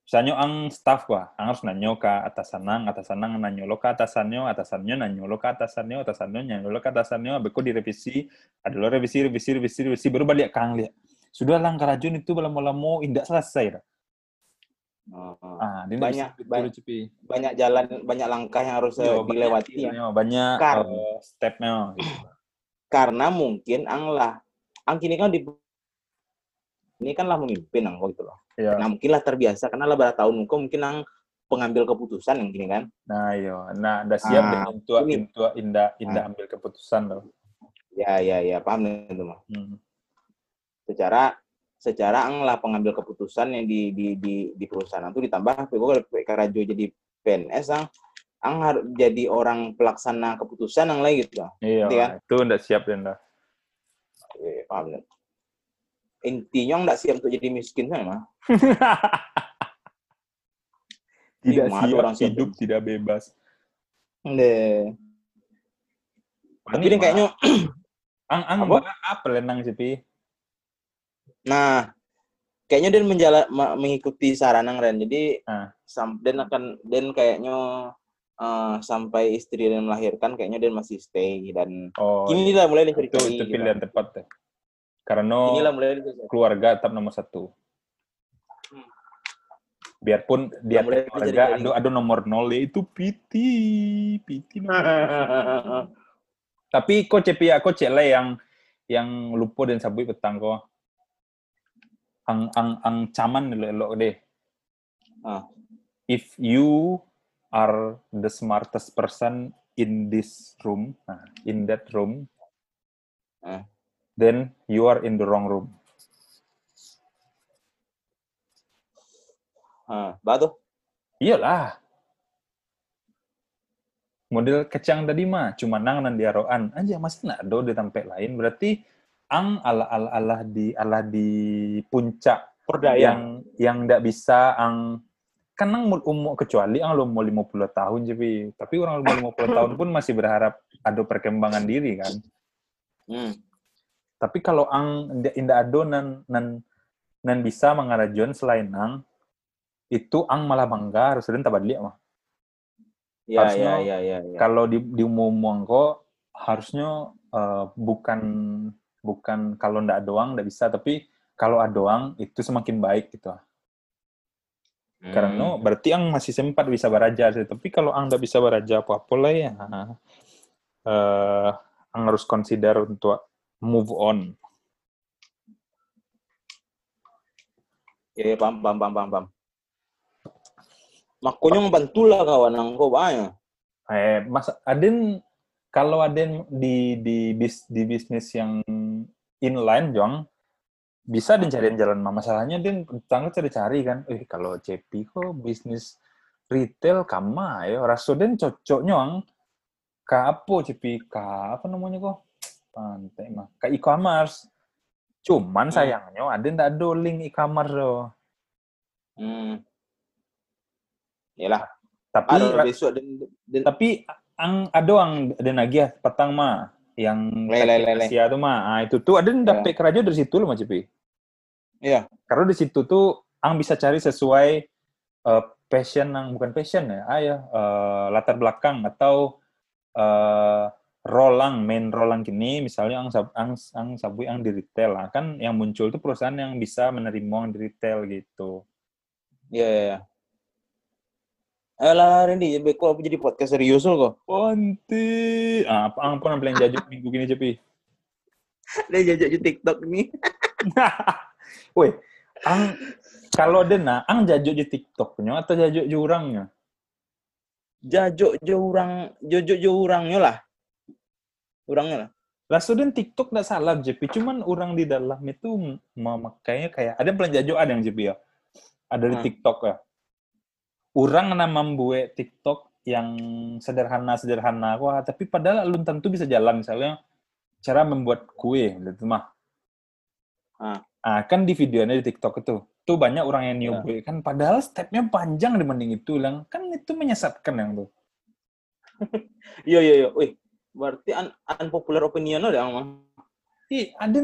Misalnya ang staff gua, ang harus nanyo ke atasan ang, atasan ang nanyo lo ke atasannya, atasannya nanyo lo ke atasannya, atasannya nanyo lo ke atasannya, itu direvisi, ada lo revisi, revisi, revisi, revisi, baru balik kang lihat. Sudah lang kerajun itu lama-lama indak selesai dah. Oh. Ah, Banyak- banyak- banyak jalan, banyak langkah yang harus eh, Iya, banyak dilewati ya. itunya, banyak Karena- eh, stepnya gitu. Karena mungkin ang lah, ang kini kan di ini kan lah memimpin ang gitu loh. Iya. Nah mungkin lah terbiasa karena lah berapa tahun kok mungkin ang pengambil keputusan yang gini kan. Nah, iya. Nah, udah siap Ah, dengan tua ini. tua indah indah ambil keputusan loh. Ya ya ya paham itu mah. Hmm. Secara secara lah pengambil keputusan yang di di di, di perusahaan itu ditambah gue kalau Karajo jadi PNS ang ang harus jadi orang pelaksana keputusan yang lain gitu. Iya, kan? itu udah siap dan dah. Eh, paham. Intinya nggak siap untuk jadi miskin kan mah. tidak Gimana siap orang siap hidup tidak bebas. Deh. Tapi ini kayaknya ang ang Apa? apa? apa lenang sih pi? Nah, kayaknya dia menjala, ma- mengikuti saran yang Ren. Jadi Ah. sam, dan akan dan kayaknya eh, sampai istri dan melahirkan kayaknya dia masih stay dan Oh, kini lah mulai itu dicari itu pilihan tepat deh. Karena Inilah mulai dicari. keluarga tetap nomor satu. Hmm. Biarpun dia mulai keluarga adu adu nomor nol ya itu piti piti. Tapi kok cepi aku cek lah yang yang lupa dan sabui petang kok. Ang ang ang caman dulu elok deh. Ah. If you are the smartest person in this room, nah, in that room, Ah. then you are in the wrong room. Ah, batu. Iyalah. Model kecang tadi mah cuma nang nan diaroan aja masih nak do di tempat lain berarti ang ala ala ala di ala di puncak Perdaya. yang yang ndak bisa ang kan ang mul- umur kecuali ang lo mau 50 tahun jadi tapi orang umur 50 tahun pun masih berharap ada perkembangan diri kan Hmm. tapi kalau ang indah ado nan nan nan bisa mengarajon selain ang itu ang malah bangga harus dan tabadli mah Ya, Harusnya ya, ya, ya, ya. kalau di di umum kok harusnya eh, bukan bukan kalau ndak doang ndak bisa tapi kalau ada doang itu semakin baik gitu Hmm. karena berarti ang masih sempat bisa beraja sih. tapi kalau ang ndak bisa beraja apa apa lah ya eh ang harus consider untuk move on Ya, ya, paham, paham, paham, paham, paham. Makanya membantulah kawan angko banyak. eh mas aden kalau aden di di bis di bisnis yang inline jong bisa dan cariin jalan mah masalahnya dia tangga cari-cari kan. Eh kalau CP kok bisnis retail kama ya. Raso den cocoknya ang ka apa CP ka apa namanya kok? Pantai mah. Ka e-commerce. Cuman Hmm. sayangnya ada ndak ada link e-commerce loh Hmm. Yalah, tapi besok tapi ang ada ang ada lagi ya petang mah yang Le, le, le, le. Asia tuh mah ah, itu tuh ada dapet kerja dari situ loh Mas Cipi. Iya. Karena di situ tuh ang bisa cari sesuai eh, passion yang bukan passion ya, ah ya eh, latar belakang atau eh rolang main rolang kini misalnya ang sab- ang ang sabu yang di retail lah kan yang muncul tuh perusahaan yang bisa menerima yang di retail gitu. Iya, iya, iya. Alah, Randy, beko apa jadi podcast serius lo kok? Ponti, ah, apa ang pernah bilang jajuk minggu gini Cipi? Dia jajak di TikTok nih. Woi, ang kalau dena ang jajuk di TikToknya atau jajuk di orangnya? Jajuk jojo jo orangnya lah. Orangnya lah. Lah sudah TikTok nggak salah JP, cuman orang di dalam itu memakainya kayak ada yang jajuk ada yang JP ya. Ada di Hmm. TikTok ya. Orang nama membuat TikTok yang sederhana-sederhana wah tapi padahal belum tentu bisa jalan misalnya cara membuat kue gitu mah. Ah. Ah, kan di videonya di TikTok itu tuh banyak orang yang Ya. nyoba kan padahal stepnya panjang dibanding itu lang kan itu menyesatkan yang tuh Iya, iya, iya. Wih, berarti un unpopular opinion lo dah, Mang. Ih, ada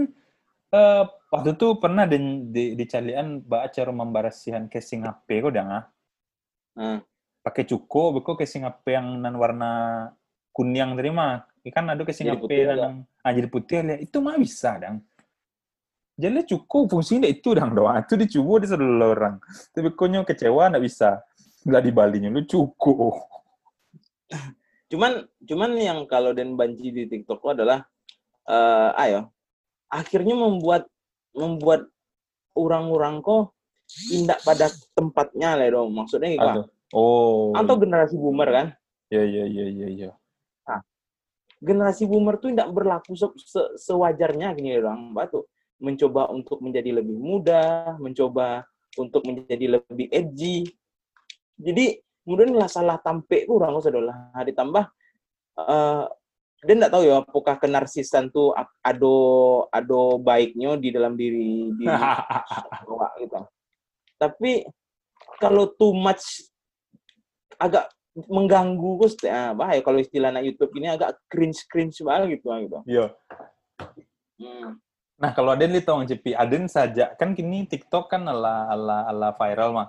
eh waktu itu pernah di di, di calian baca cara membarasihan casing HP kok dah nggak? Ah. pakai cuko, beko casing HP yang nan warna kuning tadi mah, kan ada HP putih nan ah, jadi putih lihat itu mah bisa dang. Jadi cukup fungsinya itu dong doang. Itu dicoba di seluruh orang. Tapi konyo kecewa nggak bisa. Nggak dibalinya lu cukup. Cuman cuman yang kalau dan banci di TikTok itu adalah eh ayo akhirnya membuat membuat orang-orang kok tindak pada tempatnya lah dong. Maksudnya gitu. Oh. Atau generasi boomer kan? Ya ya ya ya ya. generasi boomer tuh tidak berlaku se se- sewajarnya gini orang batu mencoba untuk menjadi lebih muda mencoba untuk menjadi lebih edgy jadi kemudian lah salah tampe kurang saudara ditambah eh dia tidak tahu ya apakah kenarsisan tuh ado ado baiknya di dalam diri diri gitu tapi kalau too much agak mengganggu Gus ah, bahaya kalau istilah anak YouTube ini agak cringe cringe banget gitu gitu. Iya. Hmm. Nah, kalau Aden lihat tong Cipi, Aden saja kan kini TikTok kan ala ala ala viral mah.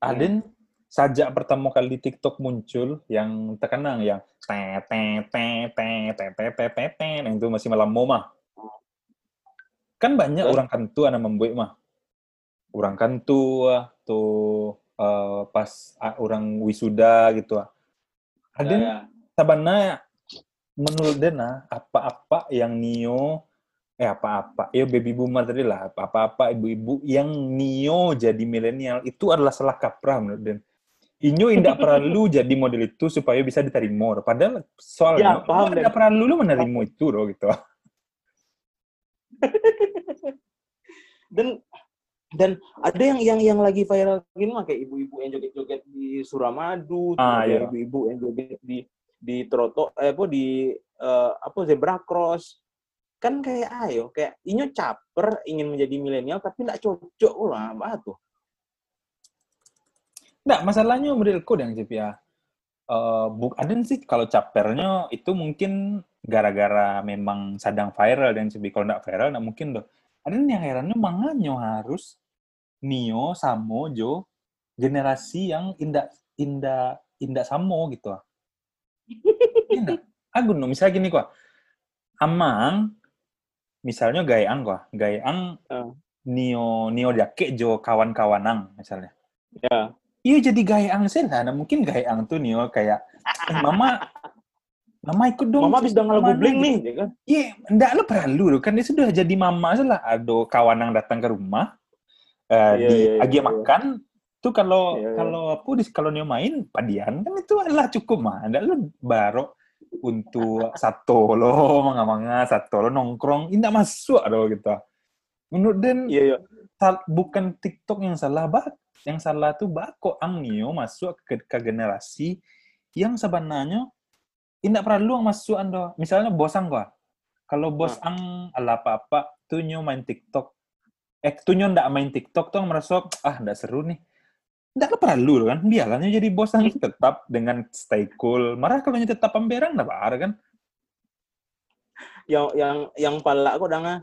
Aden sajak pertama kali TikTok muncul yang terkenang yang te te te te te te te te te yang itu masih malam mah. Kan banyak orang kantu anak membuat mah. Orang kantu ah, tuh eh, pas orang wisuda gitu ah. Aden Ya, ya. sabana menurut Dena apa-apa yang Nio eh apa-apa ya baby boomer tadi lah apa-apa ibu-ibu yang Nio jadi milenial itu adalah salah kaprah menurut Den. Inyo tidak perlu jadi model itu supaya bisa diterima. Padahal soalnya Ya, paham, tidak perlu lu menerima itu loh gitu. Dan dan ada yang yang yang lagi viral gini mah kayak ibu-ibu yang joget-joget di Suramadu, Ah, iya. ibu-ibu yang joget di di troto eh apa di eh, apa zebra cross. Kan kayak ayo kayak inyo caper ingin menjadi milenial tapi tidak cocok lah apa tuh. Nggak, masalahnya modelku yang Cip ya. Eh, buk, ada sih kalau capernya itu mungkin gara-gara memang sedang viral dan Cip. Kalau nggak viral, nggak mungkin loh. Ada yang herannya manganyo harus Nio, Samo, Jo, generasi yang indah indah indah Samo gitu. ah. Indah. Agun no, misalnya gini kok. Amang, misalnya gayang kok. Gayang Ah. Nio Nio jake Jo kawan-kawanang misalnya. Ya. Iya jadi gayang sih lah. Nah, mungkin gayang tuh nih oh, kayak eh, mama mama ikut dong. Mama habis udah ke mana ngelagubling gitu. nih, ya kan? Iya, enggak lo perlu. Kan dia sudah jadi mama lah. Ada kawan yang datang ke rumah Iya, di iya, iya, agi iya. makan tuh kalau Iya, iya. kalau aku di kalau dia main padian kan itu adalah cukup mah. Enggak lo baru untuk satu lo manga-manga satu lo nongkrong ini enggak masuk loh gitu. Menurut Den Iya, iya. sal- bukan TikTok yang salah bak yang salah tuh bako ang Nio masuk ke, ke generasi yang sebenarnya tidak perlu ang masuk ando misalnya bos ang gua kalau bos ang ala apa apa tuh nyo main TikTok eh tuh nyo ndak main TikTok tuh merasa ah ndak seru nih. Ndak perlu kan biarlah jadi bos ang tetap dengan stay cool. Marah kalau tetap amberang ndak apa kan? Yang yang yang pala aku udah eh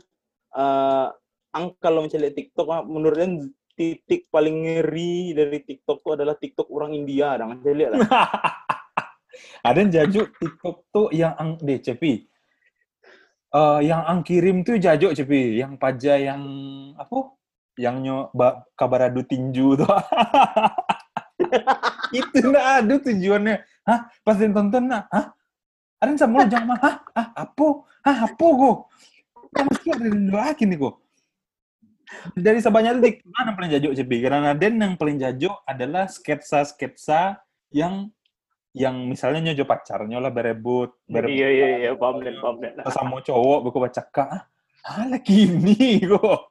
ang kalau misalnya TikTok ah, menurut dia titik paling ngeri dari TikTok itu adalah TikTok orang India saya lihat lah. ada yang jaju TikTok tuh yang ang deh Eh, yang ang kirim tuh jajo cepi yang paja yang apa? Yang nyo ba, kabaradu tinju tuh. Itu nggak ada tujuannya. Hah? Pas dia tonton nah hah? Ada yang lo jangan mah? Hah? Ah apa? Hah? Apa kok kan mesti ada yang lagi nih kok dari sebanyak itu mana yang paling jajo cepi karena Den yang paling jajo adalah sketsa sketsa yang yang misalnya nyojo pacarnya lah berebut, berebut iya iya iya paham dan paham dan. sama cowok buku baca kak ah lagi ini kok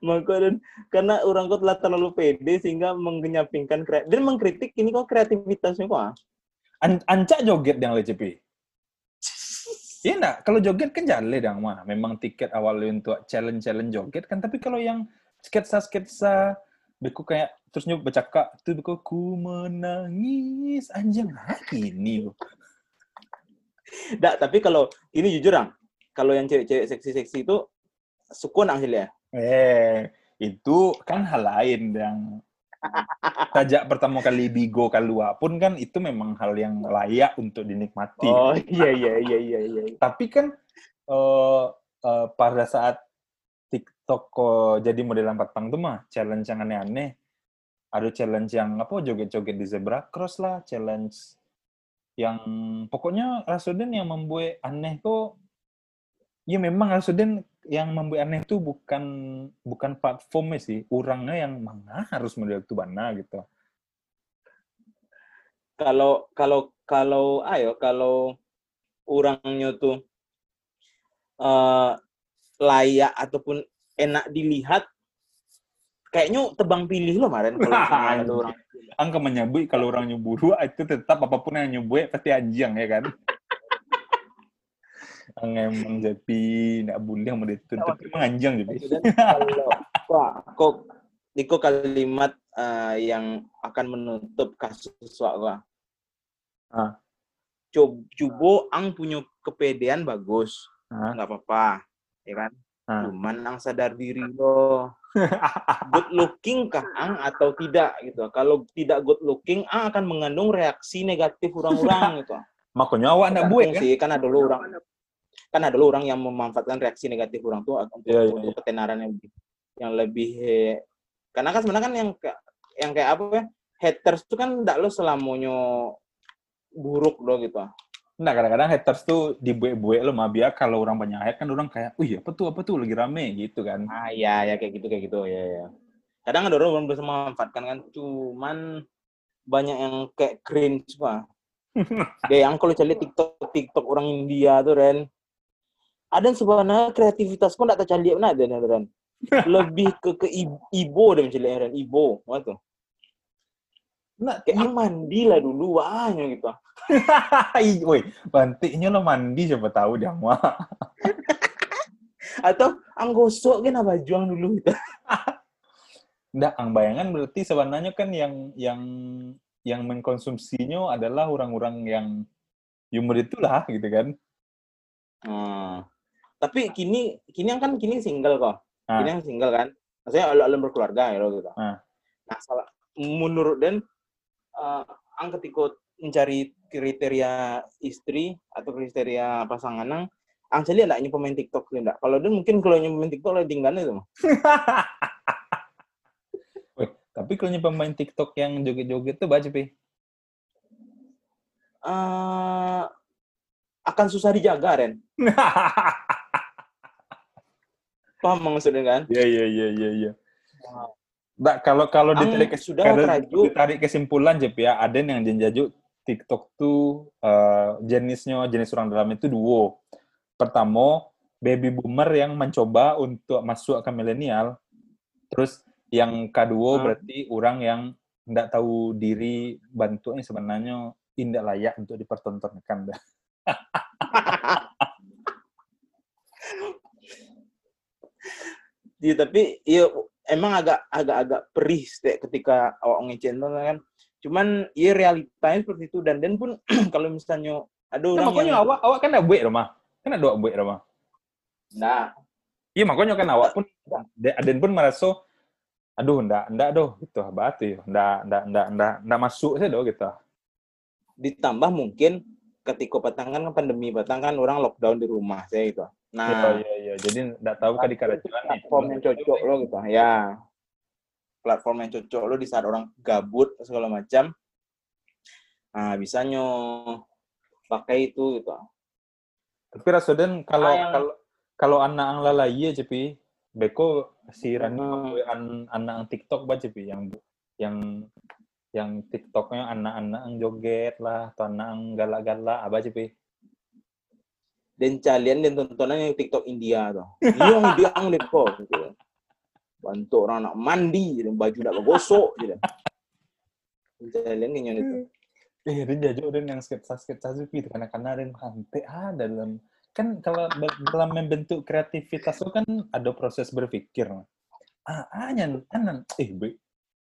Maka dan karena orang kok telah terlalu pede sehingga mengenyampingkan dan mengkritik ini kok kreativitasnya kok ah. An ancak joget yang lecepi Iya enggak, kalau joget kan jale dong mah. Memang tiket awalnya untuk challenge-challenge joget kan, tapi kalau yang sketsa-sketsa beku kayak terus nyoba baca kak itu beku ku menangis anjing lagi ini loh. Nggak, tapi kalau ini jujur ang, kalau yang cewek-cewek seksi-seksi itu sukun ang hasilnya. Eh, itu kan hal lain yang sejak pertama kali Bigo keluar pun kan itu memang hal yang layak untuk dinikmati. Oh iya iya iya iya iya. Tapi kan eh, eh, pada saat Kok jadi modelan patang tuh mah challenge yang aneh-aneh. Ada challenge yang apa joget-joget di zebra cross lah, challenge yang pokoknya Rasuden yang membuat aneh tuh ya memang Rasuden yang membuat aneh tuh bukan bukan platformnya sih, orangnya yang mana harus model itu mana gitu. Kalau kalau kalau ayo kalau orangnya tuh eh, layak ataupun enak dilihat kayaknya tebang pilih loh kemarin kalau orang Angka menyebut kalau orang nyeburu itu tetap apa pun yang nyebut pasti anjing ya kan. Ang emang jadi nak boleh mau dituntut emang anjing jadi. Wah kok itu kalimat eh, yang akan menutup kasus wak. Ah. Cob cubo ang punya kepedean bagus, Ah. nggak apa-apa, ya kan? Ah. Cuman ang sadar diri lo, good looking kah ang atau tidak gitu. Kalau tidak good looking, ang akan mengandung reaksi negatif orang-orang gitu. Makanya awak nak buat kan? sih kan ada dulu orang kan ada dulu orang yang memanfaatkan reaksi negatif orang tuh untuk, Iya, iya, untuk ketenaran yang lebih yang lebih eh, karena kan sebenarnya kan yang ka- yang kayak apa ya haters tuh kan tidak lo selamanya buruk lo gitu Nah kadang-kadang haters tuh dibuat-buat lo mah biar kalau orang banyak hate kan orang kayak, wih apa tuh apa tuh lagi rame gitu kan. ah ya ya kayak gitu kayak gitu. Ya ya kadang ada orang bisa memanfaatkan kan cuman banyak yang kayak cringe pak. Deh yang kalau cari tiktok tiktok orang India tuh Ren. Ada sebenarnya kreativitas pun tidak tercari nih, Ren lebih ke ke ibo deh mencari Ren. Ibo apa tuh Nah, kayak ang mandi lah dulu wah gitu woi, bantiknya lo mandi siapa tahu dia mah. atau ang gosok kan baju ang dulu gitu Nggak, ang bayangan berarti sebenarnya kan yang yang yang mengkonsumsinya adalah orang-orang yang humor itulah gitu kan. Hmm. Tapi kini kini yang kan kini single kok. Ah. Kini yang single kan. Maksudnya alum berkeluarga ya lo gitu. Ah. Nah, salah menurut Dan eh ang ketika mencari kriteria istri atau kriteria pasangan ang ang saya lihat enggak pemain TikTok enggak. Kalau Dan mungkin kalau nyoba pemain TikTok lebih tinggal itu. mah. Tapi kalau nyoba pemain TikTok yang joget-joget tuh baca pi. Eh akan susah dijaga, Ren. Paham maksudnya kan? Iya iya iya iya iya. Nggak, kalau kalau ditarik sudah kalau teraju. ditarik kesimpulan Jep ya, ada yang jenjaju TikTok tuh eh, jenisnya jenis orang dalam itu duo. Pertama, baby boomer yang mencoba untuk masuk ke milenial. Terus yang kedua Hmm. berarti orang yang tidak tahu diri bantunya sebenarnya tidak layak untuk dipertontonkan. Iya, tapi iya emang agak agak agak perih sih ketika awak ngecen tuh kan. Cuman iya realitanya seperti itu dan dan pun kalau misalnya ada Nah, orang makanya yang awak awak kan ada buat rumah. Kan ada buat rumah. nah Iya makanya kan awak pun Aden pun merasa aduh ndak ndak doh gitu batu ya ndak ndak ndak ndak ndak masuk saya doh gitu ditambah mungkin ketika patangan kan pandemi patangan orang lockdown di rumah saya gitu. Iya Nah, iya iya jadi ndak tahu kan di nih platform yang cocok lo gitu. Ya. Platform yang cocok lo di saat orang gabut segala macam. Nah, bisanya pakai itu gitu. tapi Rasoden kalau Ah, yang- kalau kalau anak ang lalai ya cepi beko si Rani Hmm. an anak ang TikTok ba cepi yang yang yang TikToknya anak-anak ang joget lah atau anak galak-galak apa cepi Dan kalian dan tontonan yang TikTok India tuh. Yang dia ang depo gitu. Bantu orang nak mandi, dan baju nak gosok gitu. Kalian yang itu. Eh, Rin jajo Rin yang sketsa-sketsa itu gitu karena karena Rin hantai ah dalam kan kalau dalam membentuk kreativitas itu kan ada proses berpikir. Ah, ah nyan, anan, eh, be,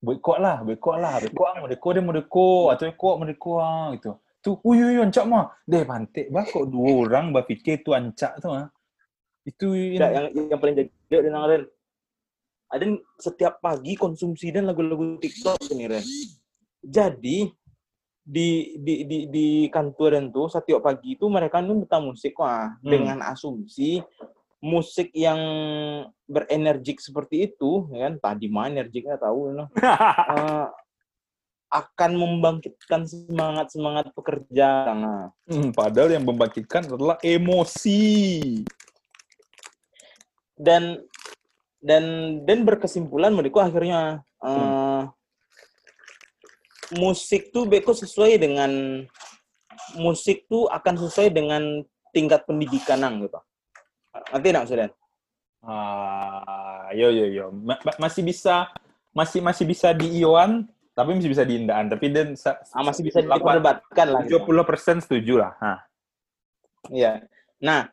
be kok lah, be kok lah, be kok mau deko dia mau deko atau kok mau deko ah, gitu. Tu, uyu uyu ancak mah, deh pantek bah kok dua orang berpikir tu ancak tu ah. Itu yang yang paling jago dan Ren. Ada setiap pagi konsumsi dan lagu-lagu TikTok ini Ren. Jadi di di di di kantoran tuh setiap pagi itu mereka tuh minta musik wah Hmm. dengan asumsi musik yang berenergik seperti itu, ya kan? Tadi mana energiknya tahu, you know. Eh, akan membangkitkan semangat semangat pekerja. Nah, Hmm, padahal yang membangkitkan adalah emosi. dan dan dan berkesimpulan menurutku akhirnya eh, musik tuh beko sesuai dengan musik tuh akan sesuai dengan tingkat pendidikan nang gitu. Nanti nak sudah. Ah, yo yo yo. Ma- ma- masih bisa masih masih bisa di Iwan, tapi masih bisa di Indaan. Tapi dan Ah, masih bisa diperdebatkan lah. gitu. 70% setuju lah. Hah. Iya. Nah,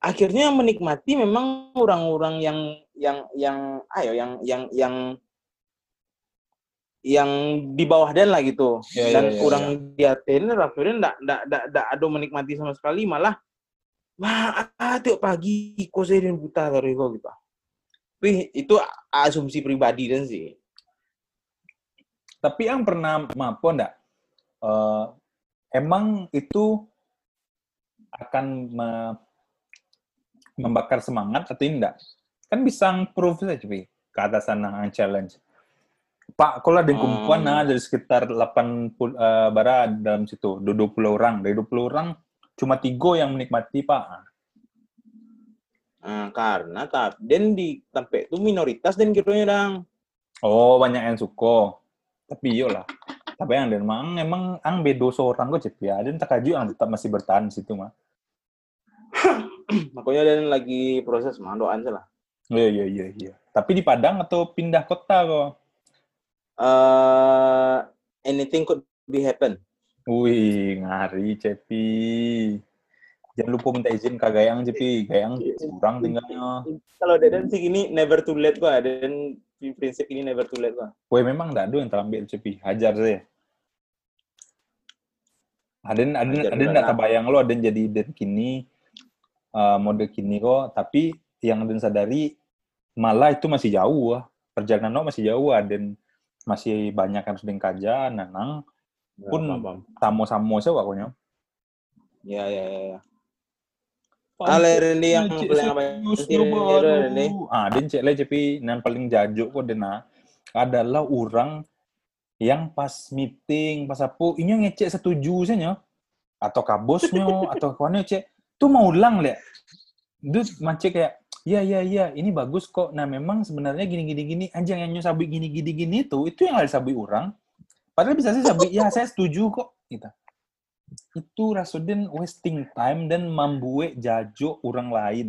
akhirnya menikmati memang orang-orang yang yang yang ayo yang yang yang yang di bawah dan lah gitu. Iya, Dan iya, iya, kurang di akhirnya akhirnya ndak ndak ndak ndak ada menikmati sama sekali malah wah ah, tiap pagi kok saya dan buta dari kok gitu. Tapi itu asumsi pribadi dan sih. Tapi yang pernah mapo ndak? Eh, emang itu akan me- membakar semangat atau tidak? Kan bisa proof saja, Pi, ke atas sana challenge. Pak, kalau ada kumpulan Hmm. nah, dari sekitar 80 eh, bara dalam situ, 20 orang. Dari 20 orang, cuma tiga yang menikmati, Pak. Nah, karena tapi dan di tempat itu minoritas dan kiranya dang. Oh, banyak yang suka. Tapi yo lah. Tapi yang dan emang emang ang bedo seorang kok cepi ada tak kaju yang tetap masih bertahan di situ mah. Makanya dan lagi proses mandoan sih lah. Iya iya iya iya. Tapi di Padang atau pindah kota kok? uh, anything could be happen. Wih, ngari cepi. Jangan lupa minta izin ke Gayang cepi. Gayang kurang tinggalnya. Kalau Deden sih gini never too late gua. Dan prinsip ini never too late gua. Wih, memang enggak ada yang terambil cepi. Hajar saya. Ada ada Hajar ada lah. terbayang lo ada yang jadi dan kini eh, mode kini kok, tapi yang dan sadari malah itu masih jauh ah. Perjalanan lo masih jauh dan masih banyak yang sedang kaja, nanang, Pun- Ya, paham. samo-samo sih pokoknya. Ya ya ya. ya. Ale yang paling apa? Ah, dan cek lah cepi yang paling jajuk kok dena adalah orang yang pas meeting, pas apa, ini yang ngecek setuju saja, atau kabosnya, atau kawannya cek, tuh mau ulang lihat. Itu macam kayak, ya ya ya, ini bagus kok. Nah memang sebenarnya gini gini gini, anjing yang sabui gini gini gini tuh, itu yang harus sabui orang. Padahal bisa sih sabui, ya saya setuju kok. Gitu. Itu rasudin wasting time dan membuat jajuk orang lain.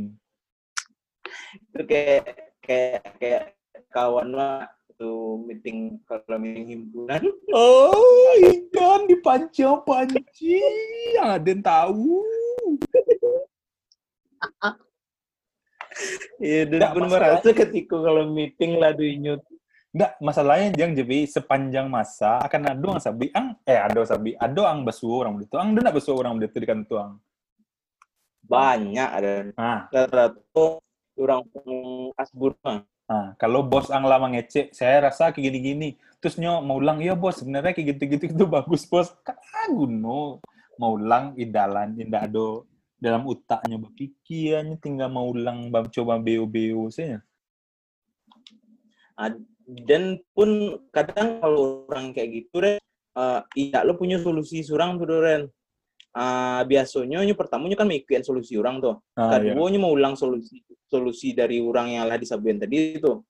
Itu kayak kayak kayak kawan mah itu meeting kalau meeting himpunan Oh, ikan dipanci-panci. Ada yang tahu. Iya, dan pun merasa ketika kalau meeting lah dinyut. Nggak, masalahnya yang jadi sepanjang masa akan ada yang sabi ang eh ada sabi ada ang basu orang itu ang ada basu orang itu di kantor ang. Banyak ada. Nah, orang asbur mah. nah, kalau bos ang lama ngecek, saya rasa kayak gini-gini. Terus nyo mau ulang, iya bos sebenarnya kayak gitu-gitu itu bagus bos. Aku no mau ulang idalan indah ada dalam utaknya berpikir hanya tinggal mau ulang bam coba beo-beo. Ah, Dan pun kadang kalau orang kayak gitu, Ren, eh, iya lo punya solusi surang tuh, Ren. Ah, biasanya nyo pertamanya kan mengikutin solusi orang tuh. Ah, iya. Kedua nyo mau ulang solusi solusi dari orang yang lah disabuin tadi itu.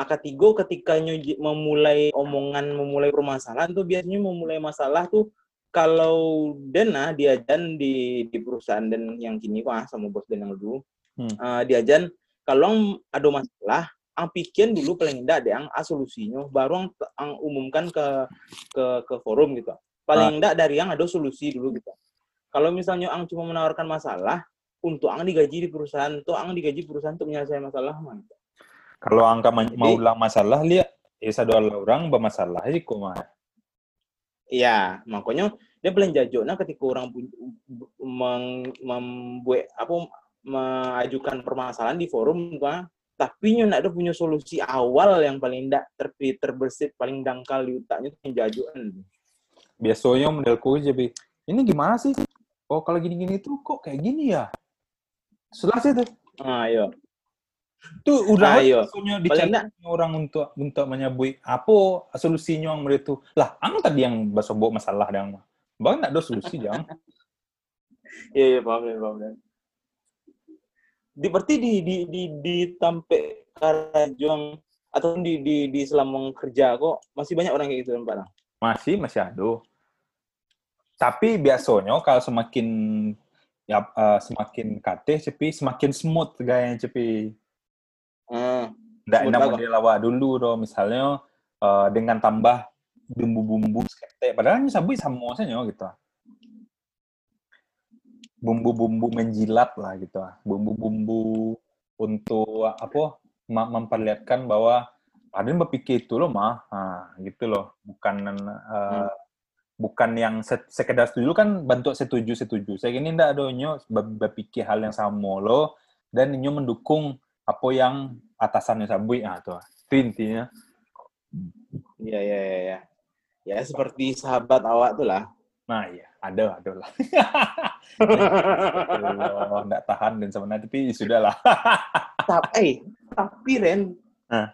Ketiga ketika nyo j- memulai omongan, memulai permasalahan tuh biasanya memulai masalah tuh kalau dana diajan di di perusahaan dan yang kini kok ah, sama bos dan yang dulu Hmm. Ah, diajan kalau ada masalah ang pikiran dulu paling enggak deh ang ah, solusinya baru ang, ang umumkan ke ke ke forum gitu paling enggak dari yang ada solusi dulu gitu kalau misalnya ang cuma menawarkan masalah untuk ang digaji di perusahaan tuh ang digaji perusahaan untuk menyelesaikan masalah mah gitu. Kalau angka ma- Jadi- mau ulang masalah, lihat ya satu orang bermasalah sih kok mah. Iya, makanya dia paling jajoknya ketika orang membuat apa mengajukan permasalahan di forum gua tapi nyo nak ada punya solusi awal yang paling ndak ter, terbersit paling dangkal di otaknya itu yang jajokan. Biasanya modelku aja, Bi. Ini gimana sih? Oh, kalau gini-gini tuh kok kayak gini ya? Setelah itu, Ah, ayo. Itu udah Ayo. maksudnya Paling dicari orang untuk untuk menyebut apa solusinya yang itu. Lah, ang tadi yang bawa masalah yang Bang nak ada solusi jang. Iya, iya, paham, ya, paham. Di berarti di di di di Tampe Karajuang atau di di di selama kerja kok masih banyak orang kayak gitu kan, Pak? Masih masih ada. Tapi biasanya kalau semakin ya eh, semakin kate cepi semakin smooth gayanya cepi. Hmm. Nggak enak model awak dulu do misalnya eh, dengan tambah bumbu-bumbu sekete padahal ini sabui sama saja gitu. Bumbu-bumbu menjilat lah gitu. Bumbu-bumbu untuk apa memperlihatkan bahwa Aden berpikir itu loh mah, nah, gitu loh, bukan eh, bukan yang se- sekedar setuju kan bentuk setuju setuju. Saya ini ndak ada nyo ber- berpikir hal yang sama loh dan nyo mendukung apa yang atasannya sabui ah tuh. Itu intinya. Iya, iya, iya, iya. Ya seperti sahabat awak tuh lah. Nah iya, ada ada lah. Ndak tahan dan sebenarnya tapi sudah lah. tapi, eh, tapi Ren, eh,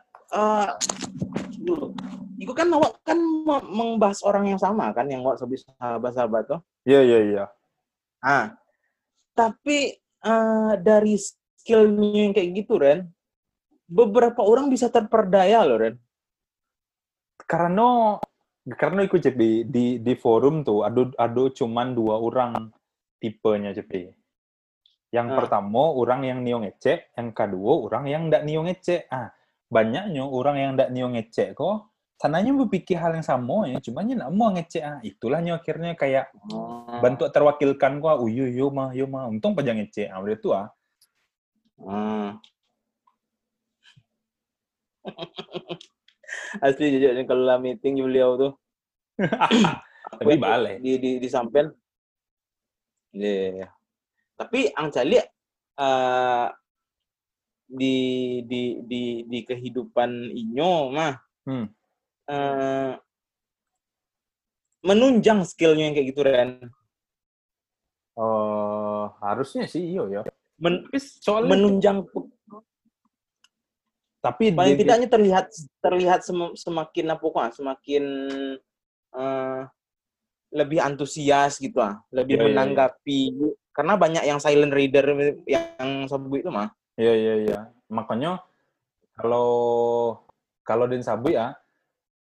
dulu, itu kan awak kan me- membahas orang yang sama kan, yang awak sebut sahabat-sahabat tuh. Iya iya iya. Ah, tapi eh, dari skillnya yang kayak gitu, Ren, beberapa orang bisa terperdaya loh, Ren. Karena karena ikut CP di di forum tuh ada ada cuman dua orang tipenya CP. Yang Ah. pertama orang yang nio ngecek, yang kedua orang yang ndak nio ngecek. Ah, banyaknya orang yang ndak nio ngecek kok sananya berpikir hal yang sama ya, cuma nak mau ngecek. Ah, itulah nyo akhirnya kayak bentuk terwakilkan kok, oh yo yo mah yo mah, untung pajang ngecek. Ah, udah itu ah. Asli jujur nih kalau lah meeting beliau tuh. Tapi balik. Di di di sampean. Iya. Tapi ang cali eh, di di di di kehidupan inyo mah Hmm. eh, menunjang skillnya yang kayak gitu Ren. Eh, harusnya sih iyo ya. Men- soalnya menunjang tapi paling dia- tidaknya terlihat terlihat sem- semakin apa kok ah, semakin eh, lebih antusias gitu ah lebih Iya, iya, iya. menanggapi karena banyak yang silent reader yang sabu itu mah Iya iya iya. Makanya kalau kalau Den Sabu ya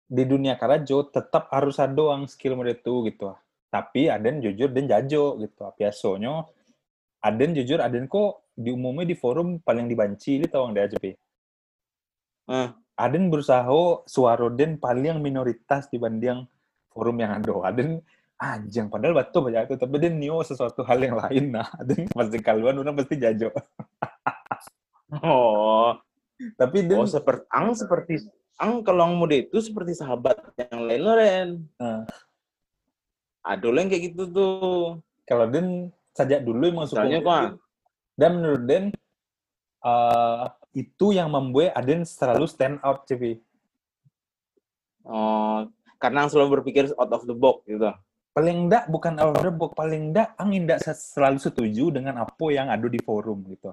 di dunia karajo tetap harus ada orang skill model itu gitu. Tapi Aden jujur dan jajo gitu. Biasanya Aden jujur Aden kok diumumnya di forum paling dibanci itu orang dia AJP. Hmm. Aden berusaha suara Den paling minoritas dibanding forum yang ada. Aden anjing padahal batu banyak itu tapi Den nio sesuatu hal yang lain nah Aden pasti kaluan orang pasti jajo. oh Tapi Den oh seperti ang seperti ang kalau ang muda itu seperti sahabat yang lain loh Ren Hmm. ada loh yang kayak gitu tuh kalau Den sajak dulu emang suka gitu. dan menurut Den eh, itu yang membuat Aden selalu stand out CV oh karena selalu berpikir out of the box gitu. Paling enggak bukan out of the box paling enggak angin enggak se- selalu setuju dengan apa yang ada di forum gitu.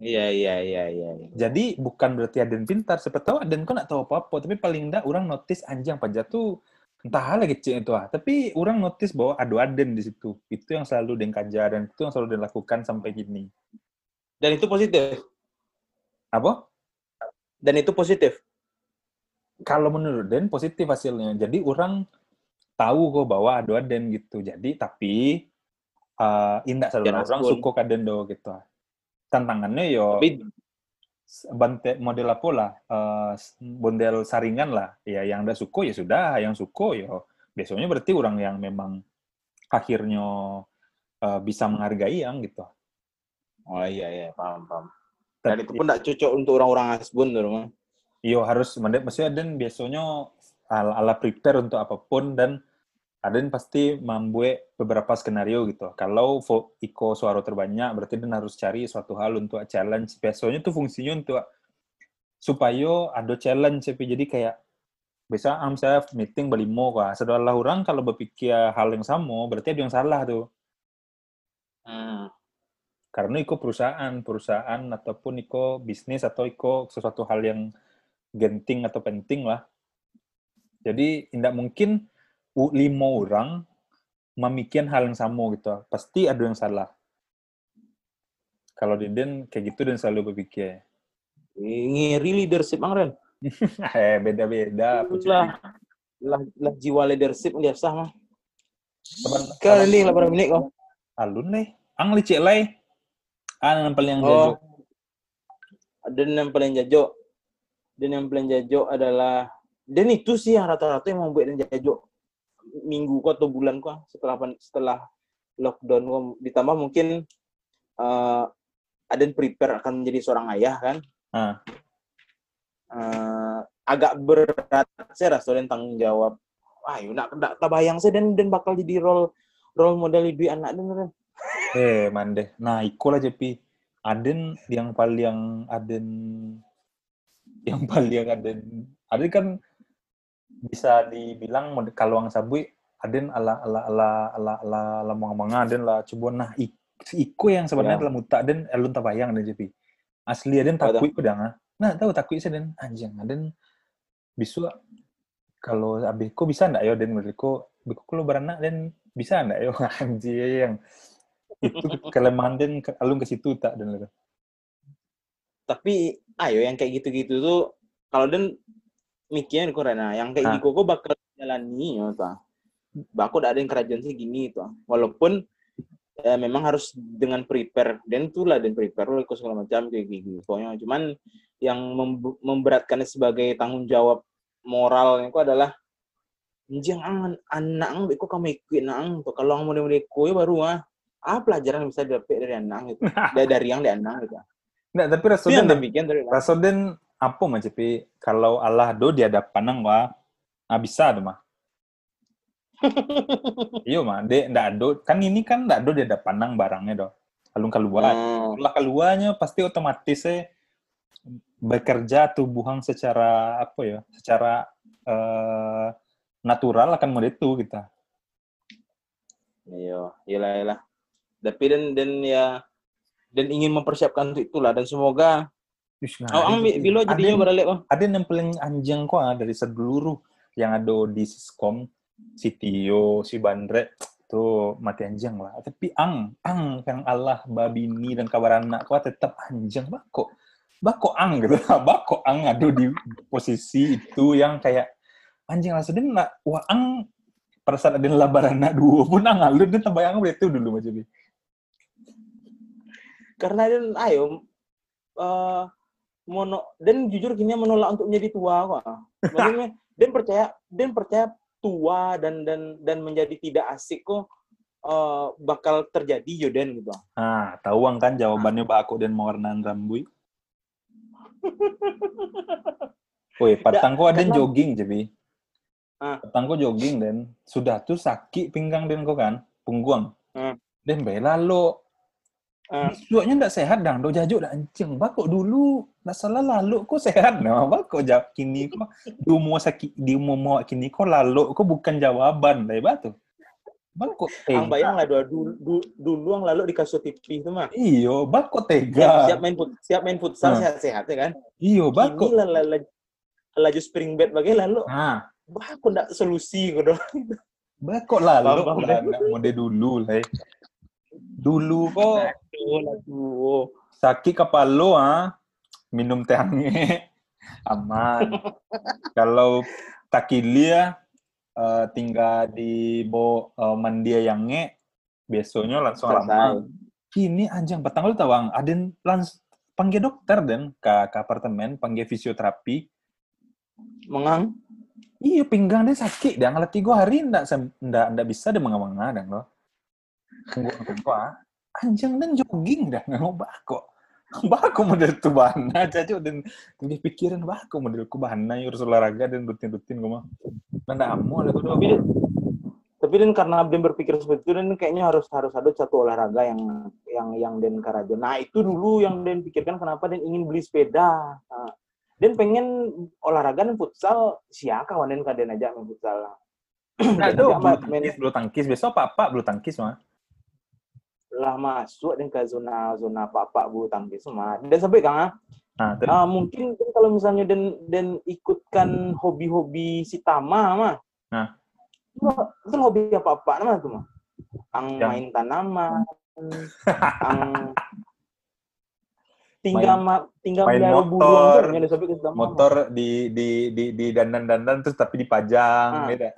Iya iya iya iya iya. jadi bukan berarti Aden pintar siapa tahu Aden kok nggak tahu apa-apa tapi paling enggak orang notice anjing pajak tuh entah hal kecil itu ah. Tapi orang notice bahwa ada Aden di situ. Itu yang selalu Den kajar dan itu yang selalu Den lakukan sampai gini dan itu positif apa dan itu positif kalau menurut Den positif hasilnya. Jadi orang tahu kok bahwa ada Den gitu. Jadi tapi uh, indak selalu orang Aspun. suka ka Den do gitu. Tantangannya yo tapi bante model apa lah, uh, model saringan lah. Ya yang ada suko ya sudah, yang suko yo biasanya berarti orang yang memang akhirnya uh, bisa menghargai yang gitu. oh iya iya paham paham dan itu pun tidak cocok untuk orang-orang asbun tuh mah Yo harus mendek maksudnya Aden biasanya ala, ala prepare untuk apa pun dan Aden pasti membuat beberapa skenario gitu. Kalau Iko suara terbanyak berarti Aden harus cari suatu hal untuk challenge. Biasanya tuh fungsinya untuk supaya ada challenge tapi jadi kayak bisa am saya meeting berlimo kah. Setelah orang kalau berpikir hal yang sama berarti ada yang salah tuh. Hmm. Karena iko perusahaan perusahaan ataupun iko bisnis atau iko sesuatu hal yang genting atau penting lah. Jadi tidak mungkin lima orang memikirkan hal yang sama gitu. Pasti ada yang salah. Kalau Deden kayak gitu dan selalu berpikir. Ngiri leadership Ren. eh beda-beda Lah, lah, lah jiwa leadership biasa mah. Kau ini lah menit kau. alun nih. Ang licik ah yang paling yang Oh. jago Dan yang paling jajo. Dan yang paling jajo adalah dan itu sih yang rata-rata yang membuat dan jajo minggu kok atau bulan kok setelah setelah lockdown kok ditambah mungkin eh ada yang prepare akan menjadi seorang ayah kan Ah. Eh, agak berat saya rasa dan tanggung jawab wah nak nak tak bayang saya dan dan bakal jadi role role model ibu anak dan. Eh, mande. Nah, iko lah Jepi. Aden yang paling Aden yang paling Aden Aden kan bisa dibilang kalau ang sabui Aden ala ala ala ala ala ala manga Aden lah coba nah ik, si iko yang sebenarnya Ya. dalam muta Aden elun tak bayang Aden Jepi. Asli Aden takui pedang ah. Nah, tahu takui saya Aden anjing Aden bisu kalau abiko bisa ndak yo Aden menurutku biko kalau beranak dan bisa ndak yo anjing yang itu kelemahan dan ke- alun ke situ tak dan lalu. tapi ayo yang kayak gitu-gitu tuh kalau dan mikirnya di Korea yang kayak gitu kok bakal jalani ya ta bakal ada yang kerajaan sih gini tuh walaupun eh, memang harus dengan prepare dan itulah dan prepare lo ikut segala macam kayak gitu. Pokoknya cuman yang mem- memberatkan sebagai tanggung jawab moral itu adalah Anjing ang anak kok kamu ikut nang tuh kalau ang mau mulai kue baru ah apa pelajaran yang bisa didapat dari anak gitu dari dari yang di anak gitu Nggak, tapi Rasoden, demikian dari. Rasoden apa Cepi? Kalau Allah do dia ada panang wah, ah bisa ada mah. Iya mah, de ndak ado. Kan ini kan ndak ado dia ada panang barangnya do. Alun keluar. Oh. Kalau keluarnya pasti otomatis eh, bekerja tubuhan secara apa ya? Secara eh, natural akan model itu kita. Iya, iyalah iyalah. Tapi dan dan ya dan ingin mempersiapkan untuk itulah dan semoga nah, oh ang itu- bilo jadinya balik oh. ada yang paling anjing kok ah, dari seluruh yang ada di Siskom, si Tio, si Bandre, tuh mati anjing lah. Tapi ang, ang yang Allah, babini dan kabar anak kok tetap anjing bako. Bako ang gitu. Bako ang ada di posisi itu yang kayak anjing lah sedih nak wah ang pada saat ada labar anak dua pun ang alur dia terbayang itu dulu macam ni. Karena dan ayo eh mono dan jujur gini menolak untuk menjadi tua kok. Maksudnya dan percaya dan percaya tua dan dan dan menjadi tidak asik kok eh, bakal terjadi Yoden gitu. Ah, tahu kan jawabannya bako dan mewarnakan rambut. Woi, patangku ada karena- jogging jadi. Ah. Patangku jogging dan sudah tuh sakit pinggang dan kau kan, punggung. Hmm. Dan bela lo. Ah. Suaknya ndak sehat dang, do jajuk dak ancing. Bakok dulu, ndak salah lalu kok sehat nah. Bakok jawab kini kok di umur sakit di umur mau kini kok lalu kok bukan jawaban dari batu. Bakok Ang tega. bayang lah dulu, dulu, dulu ang lalu di kasur TV itu mah. Iyo, bakok Siap, tega. siap main fut, siap main futsal Hmm. sehat-sehat ya kan. Iyo, Ini bakok. lah, lah, lah- laju spring bed bagai lalu Ah, bah aku ndak solusi gitu. Bakok lalu Paham, paham. lah, nggak mode dulu lah. Dulu kok Aduh, sakit kepala lo ah, minum teh hangat, aman. Kalau takilia eh, tinggal di bo eh, mandi yang nge, biasanya langsung lama. Kini anjing petang lu tawang, ada lans panggil dokter dan ke, ke apartemen, panggil fisioterapi. Mengang. Iya pinggang dia sakit, dia ngalah tiga hari ndak ndak ndak bisa dia mengapa dang lo. Ah. Anjing dan jogging dah nggak bako. Bako model tu bahana aja dan dia pikiran bako model ku bahana harus olahraga dan rutin-rutin gue mah. Ndak amo lah tuh Tapi dia- tapi dan karena Ben berpikir seperti itu dan kayaknya harus harus ada satu olahraga yang yang yang Den Karajo. Nah itu dulu yang Den pikirkan kenapa Den ingin beli sepeda. Nah, Den pengen olahraga dan futsal siapa kawan Den kaden aja main futsal. Ada aja bulu main- tangkis, bulu tangkis. Besok apa apa bulu tangkis mah. Lah masuk dan ke zona zona pak-pak bulu tangkis semua. Dan sampai kang ah, Nah, terus ah, mungkin kan kalau misalnya dan dan ikutkan hobi-hobi si Tama mah. Nah. Itu, itu hobi apa-apa nama tuh mah. Ang Yang- main tanaman, ang tinggal ma, tinggal main motor, motor di di di di dandan-dandan terus tapi dipajang Ah. beda.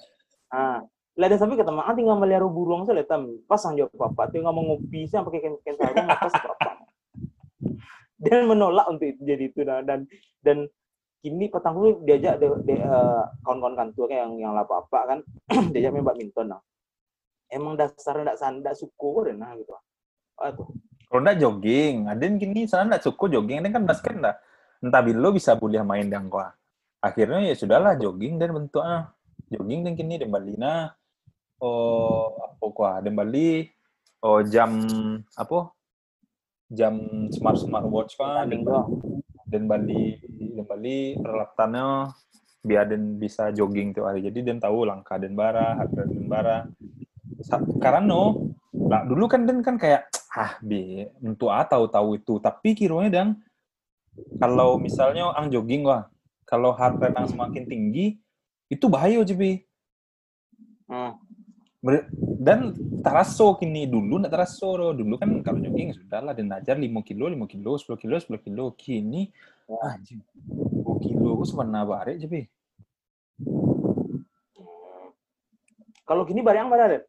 Ah, lah ada sampai kata mak tinggal melihara burung saya lihat pasang jawab apa tinggal mau ngopi saya pakai kain kain sarung pas apa dan menolak untuk itu jadi itu nah, dan dan kini petangku diajak de, de- eh, kawan-kawan kantor kayak yang yang apa apa kan diajak main badminton nah. Emang dasarnya ndak sandak suku deh nah gitu. Ah tuh? Kalau jogging, Aden kini sana ndak cukup jogging, Aden kan basket ndak. Entah bilo bisa boleh main dan gua. Akhirnya ya sudahlah jogging dan bentuknya jogging dan kini dan Bali na oh apa gua? Dan Bali oh jam apa? Jam smart smart watch kan? Dan Bali, dan Bali dan Bali peralatannya biar dan bisa jogging tiap hari. Jadi dan tahu langkah dan bara, harga dan bara. Karena no, lah dulu kan dan kan kayak ah bi untuk ah tahu tahu itu. Tapi kiranya dan kalau misalnya ang jogging wah kalau heart rate ang semakin tinggi itu bahaya jadi Hmm. Dan teraso kini dulu nggak teraso dulu kan kalau jogging sudah lah dan ajar 5 kilo 5 kilo 10 kilo 10 kilo kini anjing 2 kilo gue sebenarnya bare jadi kalau gini barang mana deh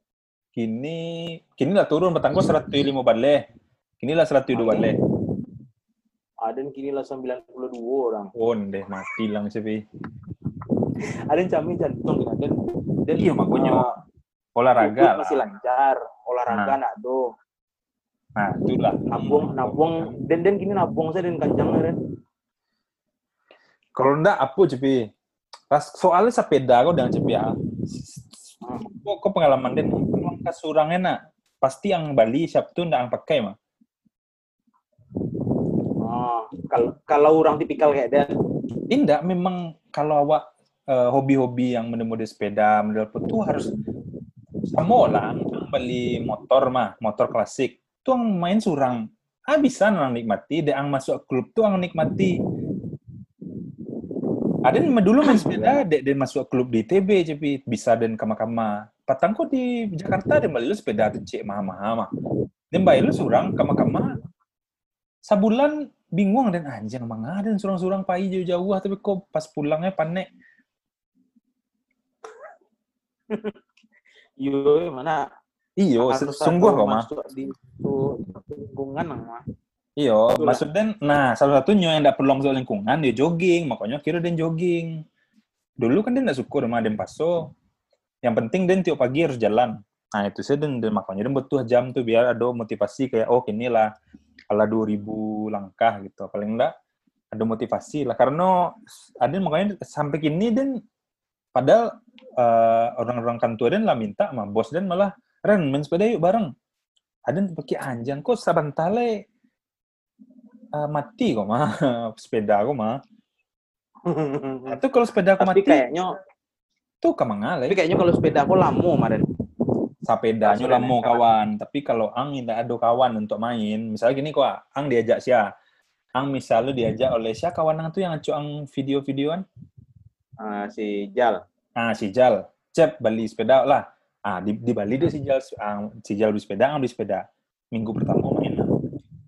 kini kini lah turun petang gue 105 balik kini lah 102 balik ada yang kini lah 92 orang. On deh mati lang sih ada yang cami jantung kan dan dan Iya, makanya. Olahraga lah masih lancar olahraga nak do nah itulah. Nabung nabung. Dan dan gini nabung saya dan kancang kan kalau ndak apa cepi? Pas soalnya sepeda kau dengan cepi ya. Kok, kok pengalaman den? Langkah surangnya nak pasti yang Bali siap tuh ndak ang pakai mah. Oh, kalau kalau orang tipikal kayak dan tidak memang kalau awak eh, hobi-hobi yang mode-mode sepeda model apa tuh harus sama lah ang beli motor mah motor klasik. Tuh ang main surang. Bisa nang nikmati deh ang masuk klub tuh ang nikmati. Ada yang dulu main sepeda dek dan masuk klub di TB cepi bisa dan kama-kama. Patangku di Jakarta balik lu sepeda tuh cek mahal-mahal mah. Dan bayi lu surang kama-kama. Sabulan bingung dan anjing mang ada yang surang-surang pai jauh-jauh tapi kok pas pulangnya panek yo mana? Iyo sungguh kok mah di lingkungan mah iyo maksudnya nah salah satunya yang tidak perlu masuk lingkungan dia jogging. Makanya kira dia jogging. Dulu kan dia tidak suka rumah dia paso. Yang penting dia tiap pagi harus jalan. Nah itu sih dan, dan makanya dia butuh jam tuh biar ada motivasi kayak oh inilah ala 2000 langkah gitu. Paling enggak ada motivasi lah. Karena ada makanya sampai kini dan padahal eh, orang-orang kantor dan lah minta sama bos dan malah Ren main sepeda yuk bareng. Ada yang pakai anjang kok sabantale eh, mati kok mah? Sepeda aku mah. Itu kalau sepeda aku tapi mati kayaknya tuh kamangale tapi kayaknya kalau sepeda aku lamo kemarin sepedanya mau kawan. kawan. Tapi kalau ang tidak ada kawan untuk main. Misalnya gini kok ang diajak sia? Ang misalnya diajak oleh sia kawan ang tuh yang ngacu ang video-videoan? Ah, si Jal ah si Jal. Cep beli sepeda lah. Ah di, di Bali dia si Jal ang, si Jal beli sepeda ang beli sepeda. Minggu pertama main nang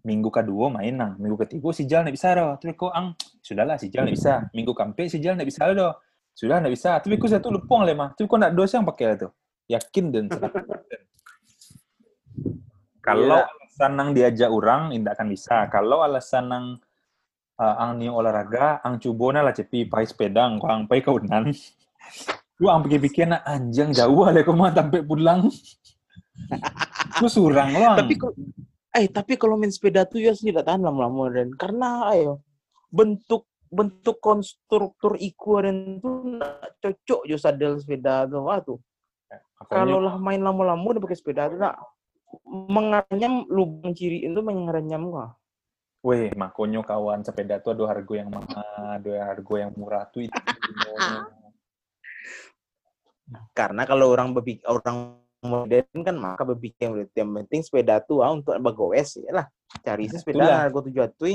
minggu kedua main nang minggu ketiga si Jal nggak bisa doh. Tapi kok ang sudahlah si Jal nggak bisa. Minggu kampe si Jal nggak bisa doh. Sudah nggak bisa. Tapi kok satu lupong mah. Tapi kok nggak dosa yang pakai tuh. Yakin dan 100%. Kalau Iya. alasan nang diajak orang, tidak akan bisa. Kalau alasan nang uh, ang ni olahraga, ang cubona lah cepi. Pai sepeda, ang ang pai kaunan. Lu ang pikir-pikir na anjang jauh lah kau mah sampai pulang. Lu surang lo. ang. tapi kok eh tapi kalau main sepeda tuh ya sih tidak tahan lama-lama dan karena ayo bentuk bentuk konstruktur iku dan tuh cocok jo sadel sepeda tuh wah tuh Makanya- kalau lah main lama-lama udah pakai sepeda tuh nak lubang ciri itu mengenyam gua Weh, makanya kawan sepeda tuh ada harga yang mahal, ada harga yang murah tuh itu. karena kalau orang berpikir orang modern kan maka berpikir yang penting sepeda tuh ah, untuk bagowes ya lah cari sih sepeda Itulah. harga tujuh atui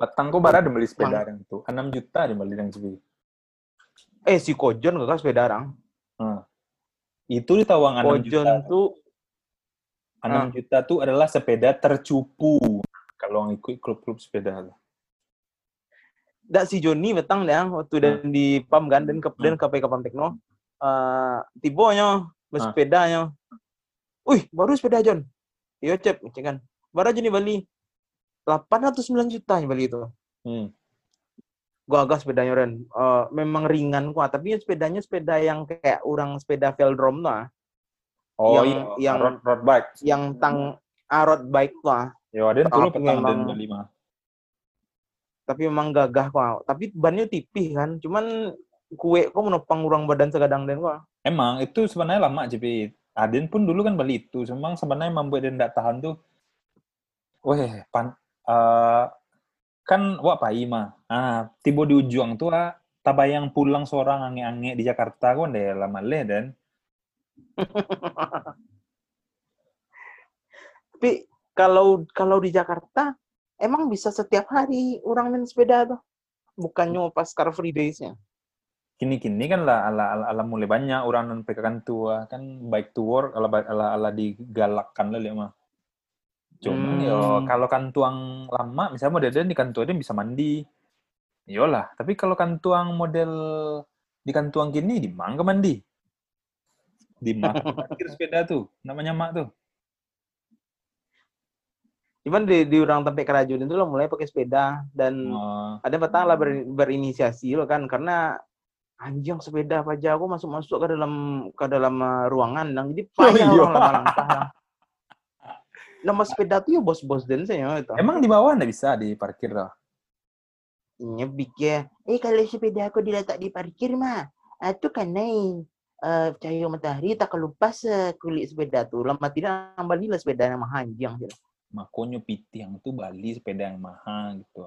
Petang kok bara ada beli sepeda yang tuh. 6 juta dia beli yang cepi. eh si kojon gak sepeda orang Itu ditawang 6 kojon juta. tuh 6 juta tuh adalah sepeda tercupu. Kalau yang ikut klub-klub sepeda. Dak si Joni betang dah waktu dan di pam kan dan ke dan ke ke pam tekno eh tibonya bersepedanya Wih, baru sepeda John. Iya, Cep, cek kan. Baru aja nih Bali. 809 juta nih Bali itu. Hmm. Gua agak sepedanya Ren. Eh, memang ringan kuat, tapi sepedanya sepeda yang kayak orang sepeda velodrome tuh ah. Oh Yang- iya, yang- road, road bike. yang tang arot bike tuh ah. Ya, ada Tapi petang memang- dan beli mah. Tapi memang gagah kok. Tapi bannya tipih kan. Cuman kue kok menopang orang badan segadang den kok. Emang itu sebenarnya lama JP. Aden pun dulu kan beli itu, memang sebenarnya membuat dia tidak tahan tuh. Weh, pan, eh, kan wak pai mah. Ah, tiba di ujung tuh ah, tabayang pulang seorang ange-ange di Jakarta kan deh lama leh dan. Tapi kalau kalau di Jakarta emang bisa setiap hari orang main sepeda tuh. Bukannya pas Car Free Days-nya. Kini-kini kan lah ala, ala, ala mulai banyak orang non pekan tua kan bike to work ala ala, ala digalakkan lah lihat mah. Cuman Hmm. yo kalau kantuang lama misalnya model di kantuang dia bisa mandi. Iyalah, tapi kalau kantuang model di kantuang gini di mana mandi? Di mana sepeda tuh? Namanya mak tuh. Cuman di, di orang tempat kerajaan itu lo mulai pakai sepeda dan Oh, ada petang lah ber- berinisiasi lo kan karena anjing sepeda apa aja aku masuk masuk ke dalam ke dalam uh, ruangan dan jadi payah iya. orang lama lang. Nama sepeda tuh ya bos-bos dan saya itu. emang di bawah nggak bisa diparkir lah. nyebik ya. Eh kalau sepeda aku diletak di parkir mah, ah, itu kan naik eh cahaya matahari tak kelupas eh, kulit sepeda tuh. Lama tidak kembali lah sepeda yang mahal anjing. Makonyo piti yang tuh Bali sepeda yang mahal gitu.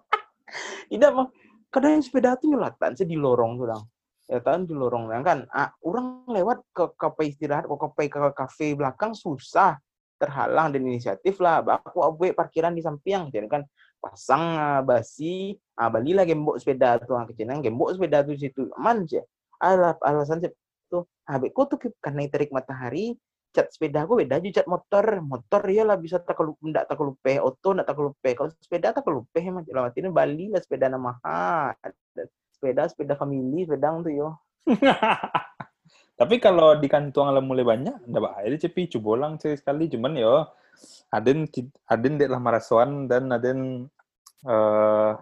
Tidak mah kadang sepeda tuh nyelatan sih di lorong tuh dong. Ya kan di lorong dong kan. Ah, orang lewat ke kafe istirahat, ke kafe ke kafe belakang susah terhalang dan inisiatif lah. Aku abu parkiran di samping jadi kan pasang ah, basi, ah balilah gembok sepeda tuh ah kecilan gembok sepeda tuh situ aman sih. Alasan sih tuh habis ku tuh karena terik matahari cat sepeda aku beda aja cat motor motor ya lah bisa tak kelup ndak tak kelupe oto ndak tak kelupe kalau sepeda tak kelupe emang lewat ini Bali lah sepeda nama mahal sepeda sepeda family sepeda tuh yo Tapi kalau di kantuang lah mulai banyak, ndak bahaya dia cepi cubolang sekali. Cuman yo, aden aden dek lah marasuan dan aden eh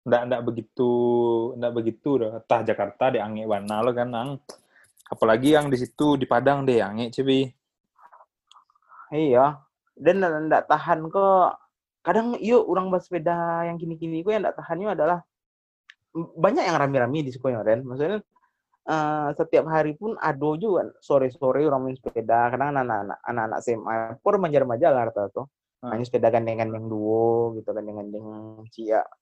ndak ndak begitu ndak begitu dah. Tah Jakarta di ange warna lo kan ang. Apalagi yang di situ di Padang deh ange cepi. Iya. Dan ndak ndak tahan kok kadang yuk orang bersepeda yang kini-kini ku yang ndak tahannya adalah banyak yang rame-rame di sekolah Ren maksudnya eh, setiap hari pun ado juga sore-sore orang main sepeda. Kadang anak-anak anak-anak SMA pun remaja-remaja lah tuh. Hmm. main sepeda gandeng-gandeng duo gitu gandeng-gandeng cia. Ci-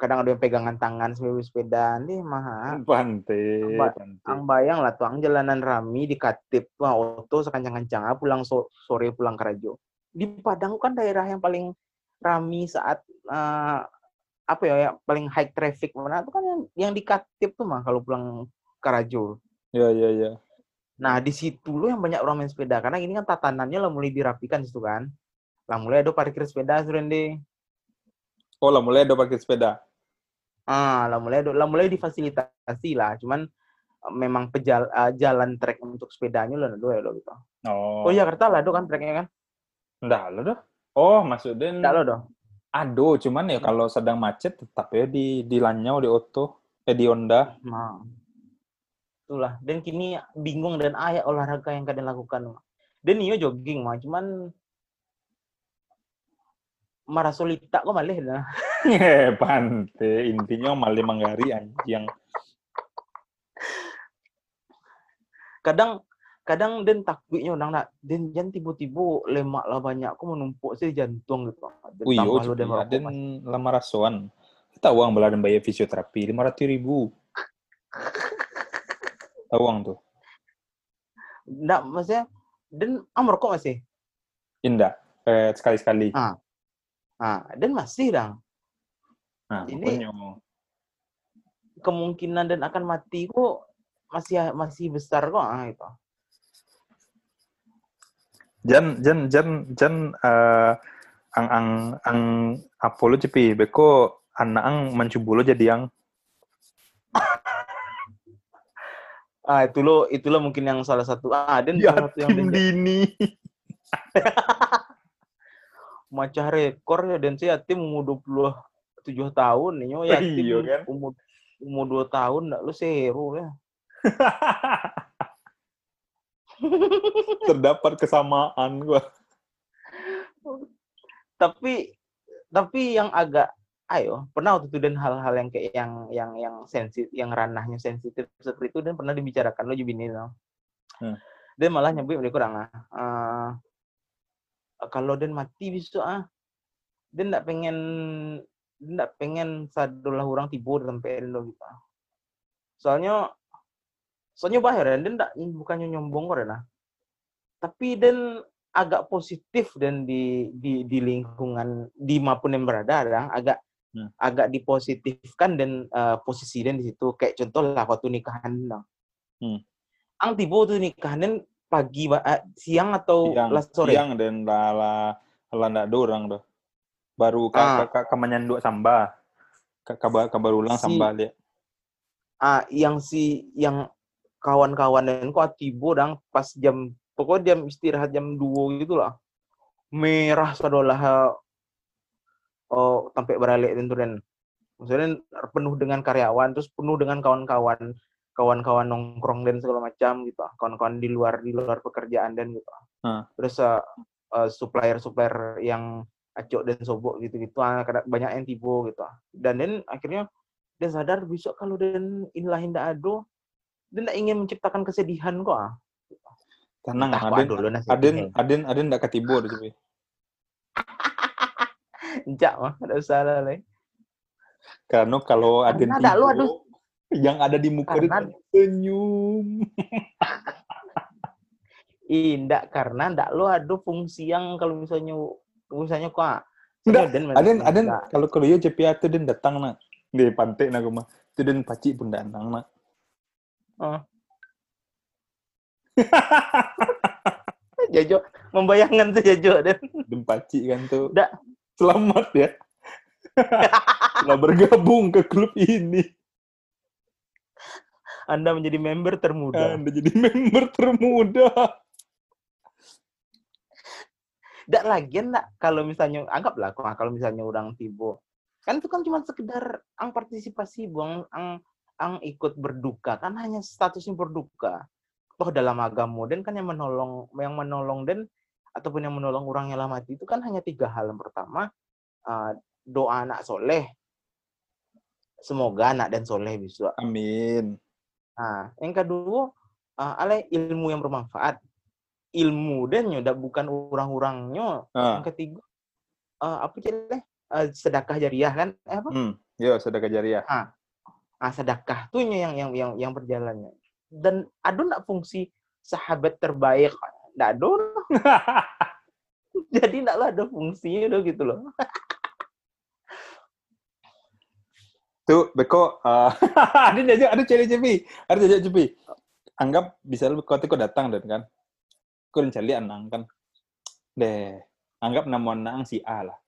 kadang ada yang pegangan tangan sambil sepeda nih mah. Ba- pante. ang bayang lah tuh ang jalanan rami di Katip tuh ang auto sekancang-kancang ah, pulang so- sore pulang kerajo di Padang kan daerah yang paling rami saat eh, apa ya, ya paling high traffic mana tuh kan yang yang di Katip tuh mah kalau pulang kerajo Ya ya ya. nah di situ lo yang banyak orang main sepeda karena ini kan tatanannya lah mulai dirapikan situ kan. Lah mulai ada parkir sepeda Surende Oh lah mulai ada parkir sepeda. ah lah mulai lah mulai difasilitasi lah cuman eh, memang pejal eh, jalan trek untuk sepedanya lah ada ya lo gitu Oh. Oh Jakarta lah, do kan treknya kan? Lo dah. Oh maksudnya Enggak lo doh. Aduh, cuman ya kalau sedang macet tetap ya di di Lanyau di Oto, eh di Honda. Nah. Itulah. Dan kini bingung dan ayah olahraga yang kalian lakukan. Dan iyo jogging mah, cuman marah solita kok malih dah. Pante. Intinya malah manggari anjing. Kadang kadang dan takutnya orang nak dan jangan tiba-tiba lemak lah banyak aku menumpuk sih jantung gitu. Dan Wih, tambah oh, dan merokok dan mas. lama rasuan. Tahu uang beladan bayar fisioterapi lima ratus ribu. Tahu uang tuh. Nggak, maksudnya, dan ah merokok masih? Indah. Eh, sekali-sekali. Ah. Ah, dan masih dong. Nah, ini-. Kemungkinan dan akan mati kok masih masih besar kok ah itu. Jan, jan, jan, jan, eh, ang, ang, ang, Apollo cepi, beko anak ang mencubulo jadi yang Ah, itu lo itu lo mungkin yang salah satu ah dan salah satu yang dini. macah rekor ya dan si yatim umur 27 tahun nih yo yatim Iya kan? umur umur 2 tahun ndak lu seru ya. Terdapat kesamaan gua. Tapi tapi yang agak ayo pernah waktu itu dan hal-hal yang kayak yang yang yang sensitif yang ranahnya sensitif seperti itu dan pernah dibicarakan lo juga ini. Hmm. Dan malah nyebut dia kurang ah. eh, kalau dan mati bisa ah. Dia ndak pengen dia ndak pengen sadolah orang tiba sampai lo gitu. ah. Soalnya soalnya bahaya dan dia ndak bukannya nyombong kok nah. Tapi dan agak positif dan di di di lingkungan di mana pun yang berada dan agak Hmm. agak dipositifkan dan eh, posisi dan di situ kayak contoh lah waktu nikahan dong. Hmm. Ang tiba tuh nikahan dan pagi eh, siang atau Yang lah sore. yang dan lala lala ndak ada orang tuh. Baru ka, Ah. ka, ka, kamanyanduk samba. Ka, kabar kabar ulang Si- samba lihat. Ah, yang si yang kawan-kawan dan kok tiba dang pas jam pokoknya jam istirahat jam 2 gitu lah. Merah sadolah oh sampai beralik itu dan maksudnya penuh dengan karyawan terus penuh dengan kawan-kawan kawan-kawan nongkrong dan segala macam gitu kawan-kawan di luar di luar pekerjaan dan gitu Hmm. terus eh, eh, supplier-supplier yang acok dan sobok gitu-gitu ah, kadang banyak yang tiba gitu dan dan akhirnya dia sadar besok kalau dan inilah hinda ado dia tidak ingin menciptakan kesedihan kok ah. Tenang, Entah Aden, dulu Aden, ini. Aden, Aden ndak ketibur cepi. Encak mah ada usah lah Le. Karena kalau Aden Karena ndak lu, aduh. Yang ada di muka Karena- senyum. Indak karena ndak lo ada fungsi yang kalau misalnya misalnya kok Ndak, Aden, Aden, ndak. kalau kalau ya cepi atu Den datang nak. Di pantai nak rumah. Itu Den pacik pun datang nak. Jajo membayangkan tuh Jajo dan Den pacik kan tuh. Ndak. Selamat ya. Telah bergabung ke klub ini. Anda menjadi member termuda. Anda jadi member termuda. Ndak lagi ndak kalau misalnya anggaplah kalau misalnya orang tibo. Kan itu kan cuma sekedar ang partisipasi buang ang ang ikut berduka kan hanya statusnya berduka. Toh dalam agama dan kan yang menolong yang menolong dan ataupun yang menolong orang yang lama mati itu kan hanya tiga hal. Yang pertama eh, doa anak soleh. Semoga anak dan soleh bisa. Amin. Nah, yang kedua, uh, ale ilmu yang bermanfaat. Ilmu dan nyoda bukan orang-orangnya. Ah, Yang ketiga, uh, apa sih leh? Uh, sedekah jariah kan? Eh, apa? hmm. Yo, sedekah jariah. Ah, sedekah tuh yang yang yang yang berjalannya. Dan ada nggak fungsi sahabat terbaik? Nggak ada. Jadi nggak lah ada fungsinya loh gitu loh. Tuh, Beko, uh, ada jajak, ada cari cepi, ada jajak cepi. Anggap bisa lu kau kau datang dan kan, kau cari anang kan, deh. Anggap nama anang si A lah.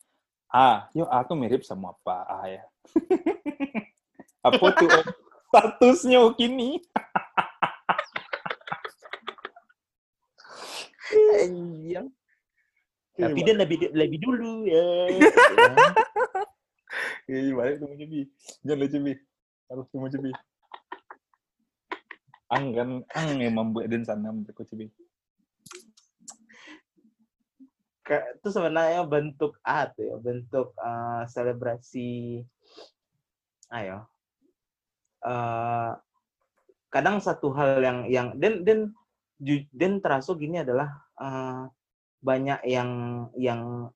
A, yo A tuh mirip sama apa A ya? apa tuh Om? statusnya kini? Anjing. Tapi dia lebih lebih dulu ya. Iya, balik tunggu cepi, jangan lu cepi, harus tunggu cepi. Ang kan, ang yang membuat dan sana cepi. Ka- itu sebenarnya bentuk art ya, bentuk eh, selebrasi ayo. eh kadang satu hal yang yang dan dan dan terasa gini adalah eh, banyak yang yang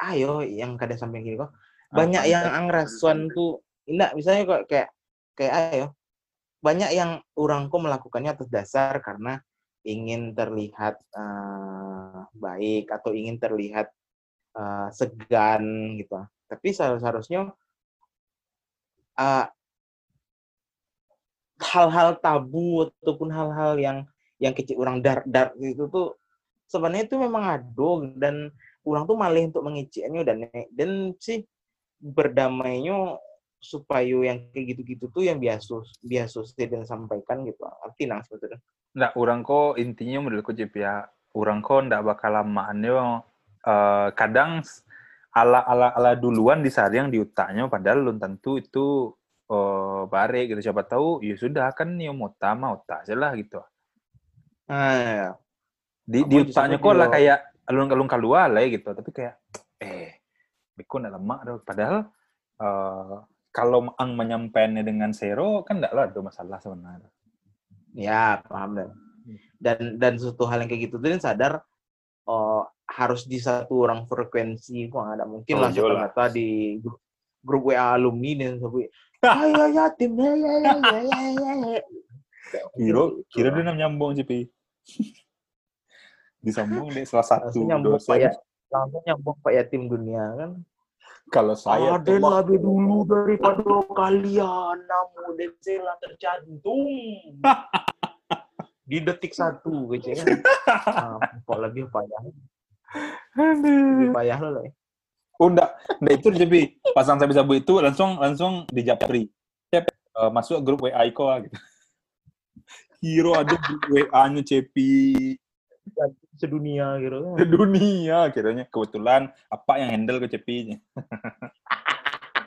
ayo yang kada sampai gini kok banyak yang angrasuan tuh enggak misalnya kok kayak kayak ayo banyak yang orang kok melakukannya atas dasar karena ingin terlihat eh, baik atau ingin terlihat eh, segan gitu. Tapi seharusnya eh, hal-hal tabu ataupun hal-hal yang yang kecil orang dar dar itu tuh sebenarnya itu memang ado dan orang tuh malah untuk mengeceknya dan dan sih berdamainya supaya yang kayak gitu-gitu tuh yang biasa biasa dan sampaikan gitu. Arti nang sebetulnya? Nggak, orang kok intinya menurutku JP ya, orang kok nggak bakal lamaan eh kadang s- ala ala ala duluan di saat yang di utaknya padahal belum tentu itu eh bare gitu. Siapa tahu ya sudah kan mota mau tak aja lah gitu. Ah ya. di di yang utaknya kok lah kayak alun-alun keluar lah ya gitu. Tapi kayak eh nggak lemak dong padahal eh kalau ang menyampaikannya dengan zero kan nggak lah ada masalah sebenarnya ya paham dan dan dan suatu hal yang kayak gitu tuh sadar oh, harus di satu orang frekuensi kok nggak ada mungkin Oh, lah iya kata di grup, grup WA alumni dan sampai ayo ya tim ya ya ya ya ya ya ya." Kira, Gitu. kira dia nyambung CP. Disambung deh salah satu dosen. ya langsung nyambung pak yatim dunia kan Kalau saya Aden tuh, lebih dulu daripada kalian, namun Denzela terjantung. Di detik satu, gitu kan. Nah, kok lebih payah. Lebih payah lo lah. ya. oh enggak, enggak itu CP. Pasang saya bisa bu itu langsung langsung di japri. Cep, eh, masuk grup WA Iko gitu. Hero ada grup WA-nya CP Sedunia gitu kan. dunia kiranya kebetulan apa yang handle ke CP-nya.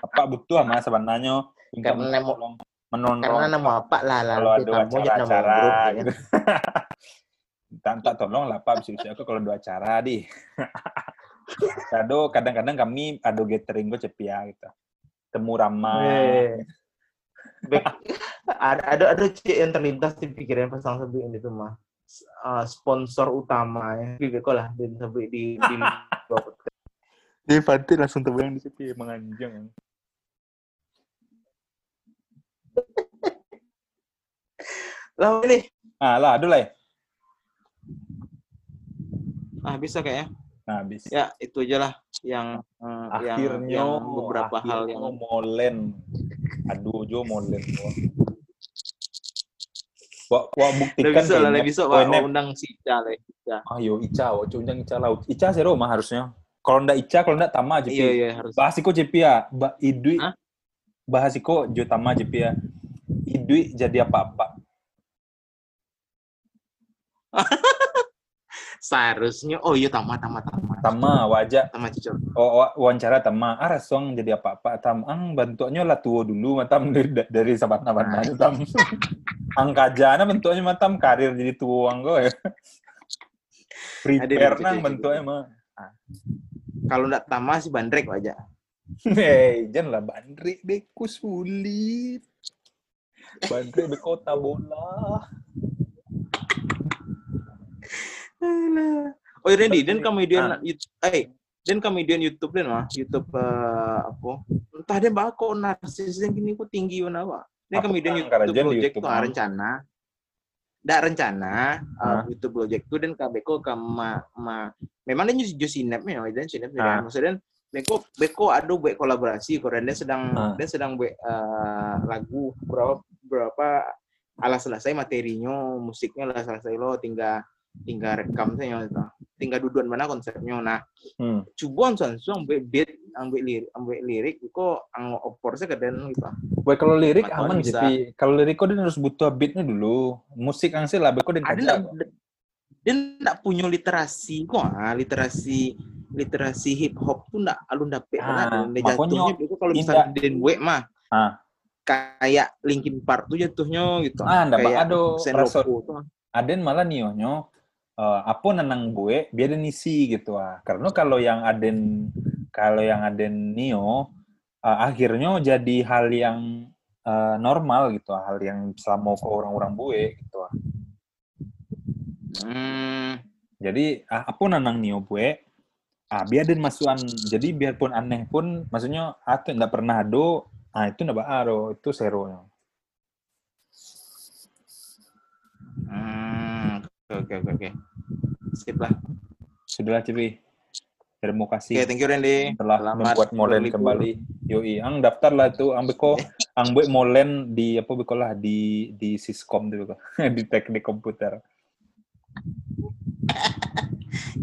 apa butuh sama sebenarnya tolong menonton Karena nama apa lah lah. kalau ada kita mau jadi nama acara-acara grup, ya. gitu. tak tak tolong lah Pak bisa aku kalau ada acara di. Kado kadang-kadang kami ada gathering gue cepi ya gitu. Temu. Back- ada ada ada cik yang terlintas di pikiran pas langsung ini tuh mah Eh, sponsor utamanya gitu lah dan sampai di di Dia pasti langsung terbayang di cepi menganjang. lah ini Ah lah, aduh lah ya. ah bisa kayaknya Nah, habis. ya itu aja lah yang eh, akhirnya yang beberapa hal akhirnya yang molen. Aduh, Jo molen Wah, wah buktikan bisa lah bisa Oh, ini- undang si Ica lah Ica. Ayo Ica, wah undang Ica laut. Ica zero mah harusnya. Kalau ndak Ica, kalau ndak Tama aja. iya iya harus Bahas iko JP ya. Ba idui Hah? bahas iko Jo Tama JP ya. Idui jadi apa-apa. seharusnya oh iya tama tama tama Tama wajah tama cicor oh, wa- wawancara Tama ah rasong jadi apa-apa Tam ang bentuknya lah tua dulu matam dari dari sabana Nah. tam ang kajana bentuknya matam karir jadi tua gue ya. Prepare nang bentuknya mah. kalau nggak tama sih bandrek aja Hei, jangan lah bandri beku sulit. Bandri be kota bola. oh Randy dan komedian Ah. YouTube eh dan komedian YouTube dan mah YouTube apa entah dia bako narsis yang gini kok tinggi mana apa komedian yang YouTube project YouTube, tuh Mam? rencana Nggak rencana uh? YouTube project tuh dan kabeko kama ma, memang dia nyusi sinep ya dan sinep Ah. maksudnya beko beko ada buat kolaborasi koran dia sedang Ah. dia sedang buat eh, lagu berapa berapa ala selesai materinya musiknya lah selesai lo tinggal tinggal rekam saja gitu. Tinggal duduan mana konsepnya. Nah Hmm. cubuan langsung ambil beat ambil lirik ambil lirik kok ang opor saya keden gitu. Wah kalau lirik Maka aman jadi kalau lirik kok dia harus butuh beatnya dulu. Musik angsi lah, kok dia ada dia ndak punya literasi. Kok ah, literasi literasi hip hop tuh ndak alun dapet Ah, kan dia jatuhnya itu kalau misalnya den we mah Ah. kayak Linkin Park tuh jatuhnya gitu. Ah, ndak kayak rason. tuh. Aden malah nionyo eh, apa nenang gue biar nisi gitu ah. Karena kalau yang Aden kalau yang Aden nio eh, akhirnya jadi hal yang eh, normal gitu ah. hal yang selama ke orang-orang gue gitu ah. hmm, Jadi ah, apa nanang nio gue ah biar den masukan jadi biarpun aneh pun maksudnya atau nggak pernah ado ah itu nggak ado itu zero hmm, Oke oke oke. Sip lah. Sudahlah Cipi. Terima Oke, kasih thank you Randy. telah Selamat membuat Molen kembali. Yoi, ang daftar lah itu, ang beko, ang buat Molen di apa beko lah di di Siskom tuh beko, di teknik komputer.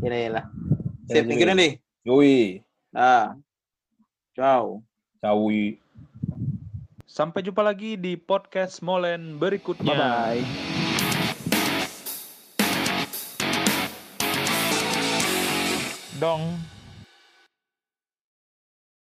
Iya iya lah. Sip, thank you Randy. Yoi, Ah. Ciao. cawi. Sampai jumpa lagi di podcast Molen berikutnya. Bye bye. Dong.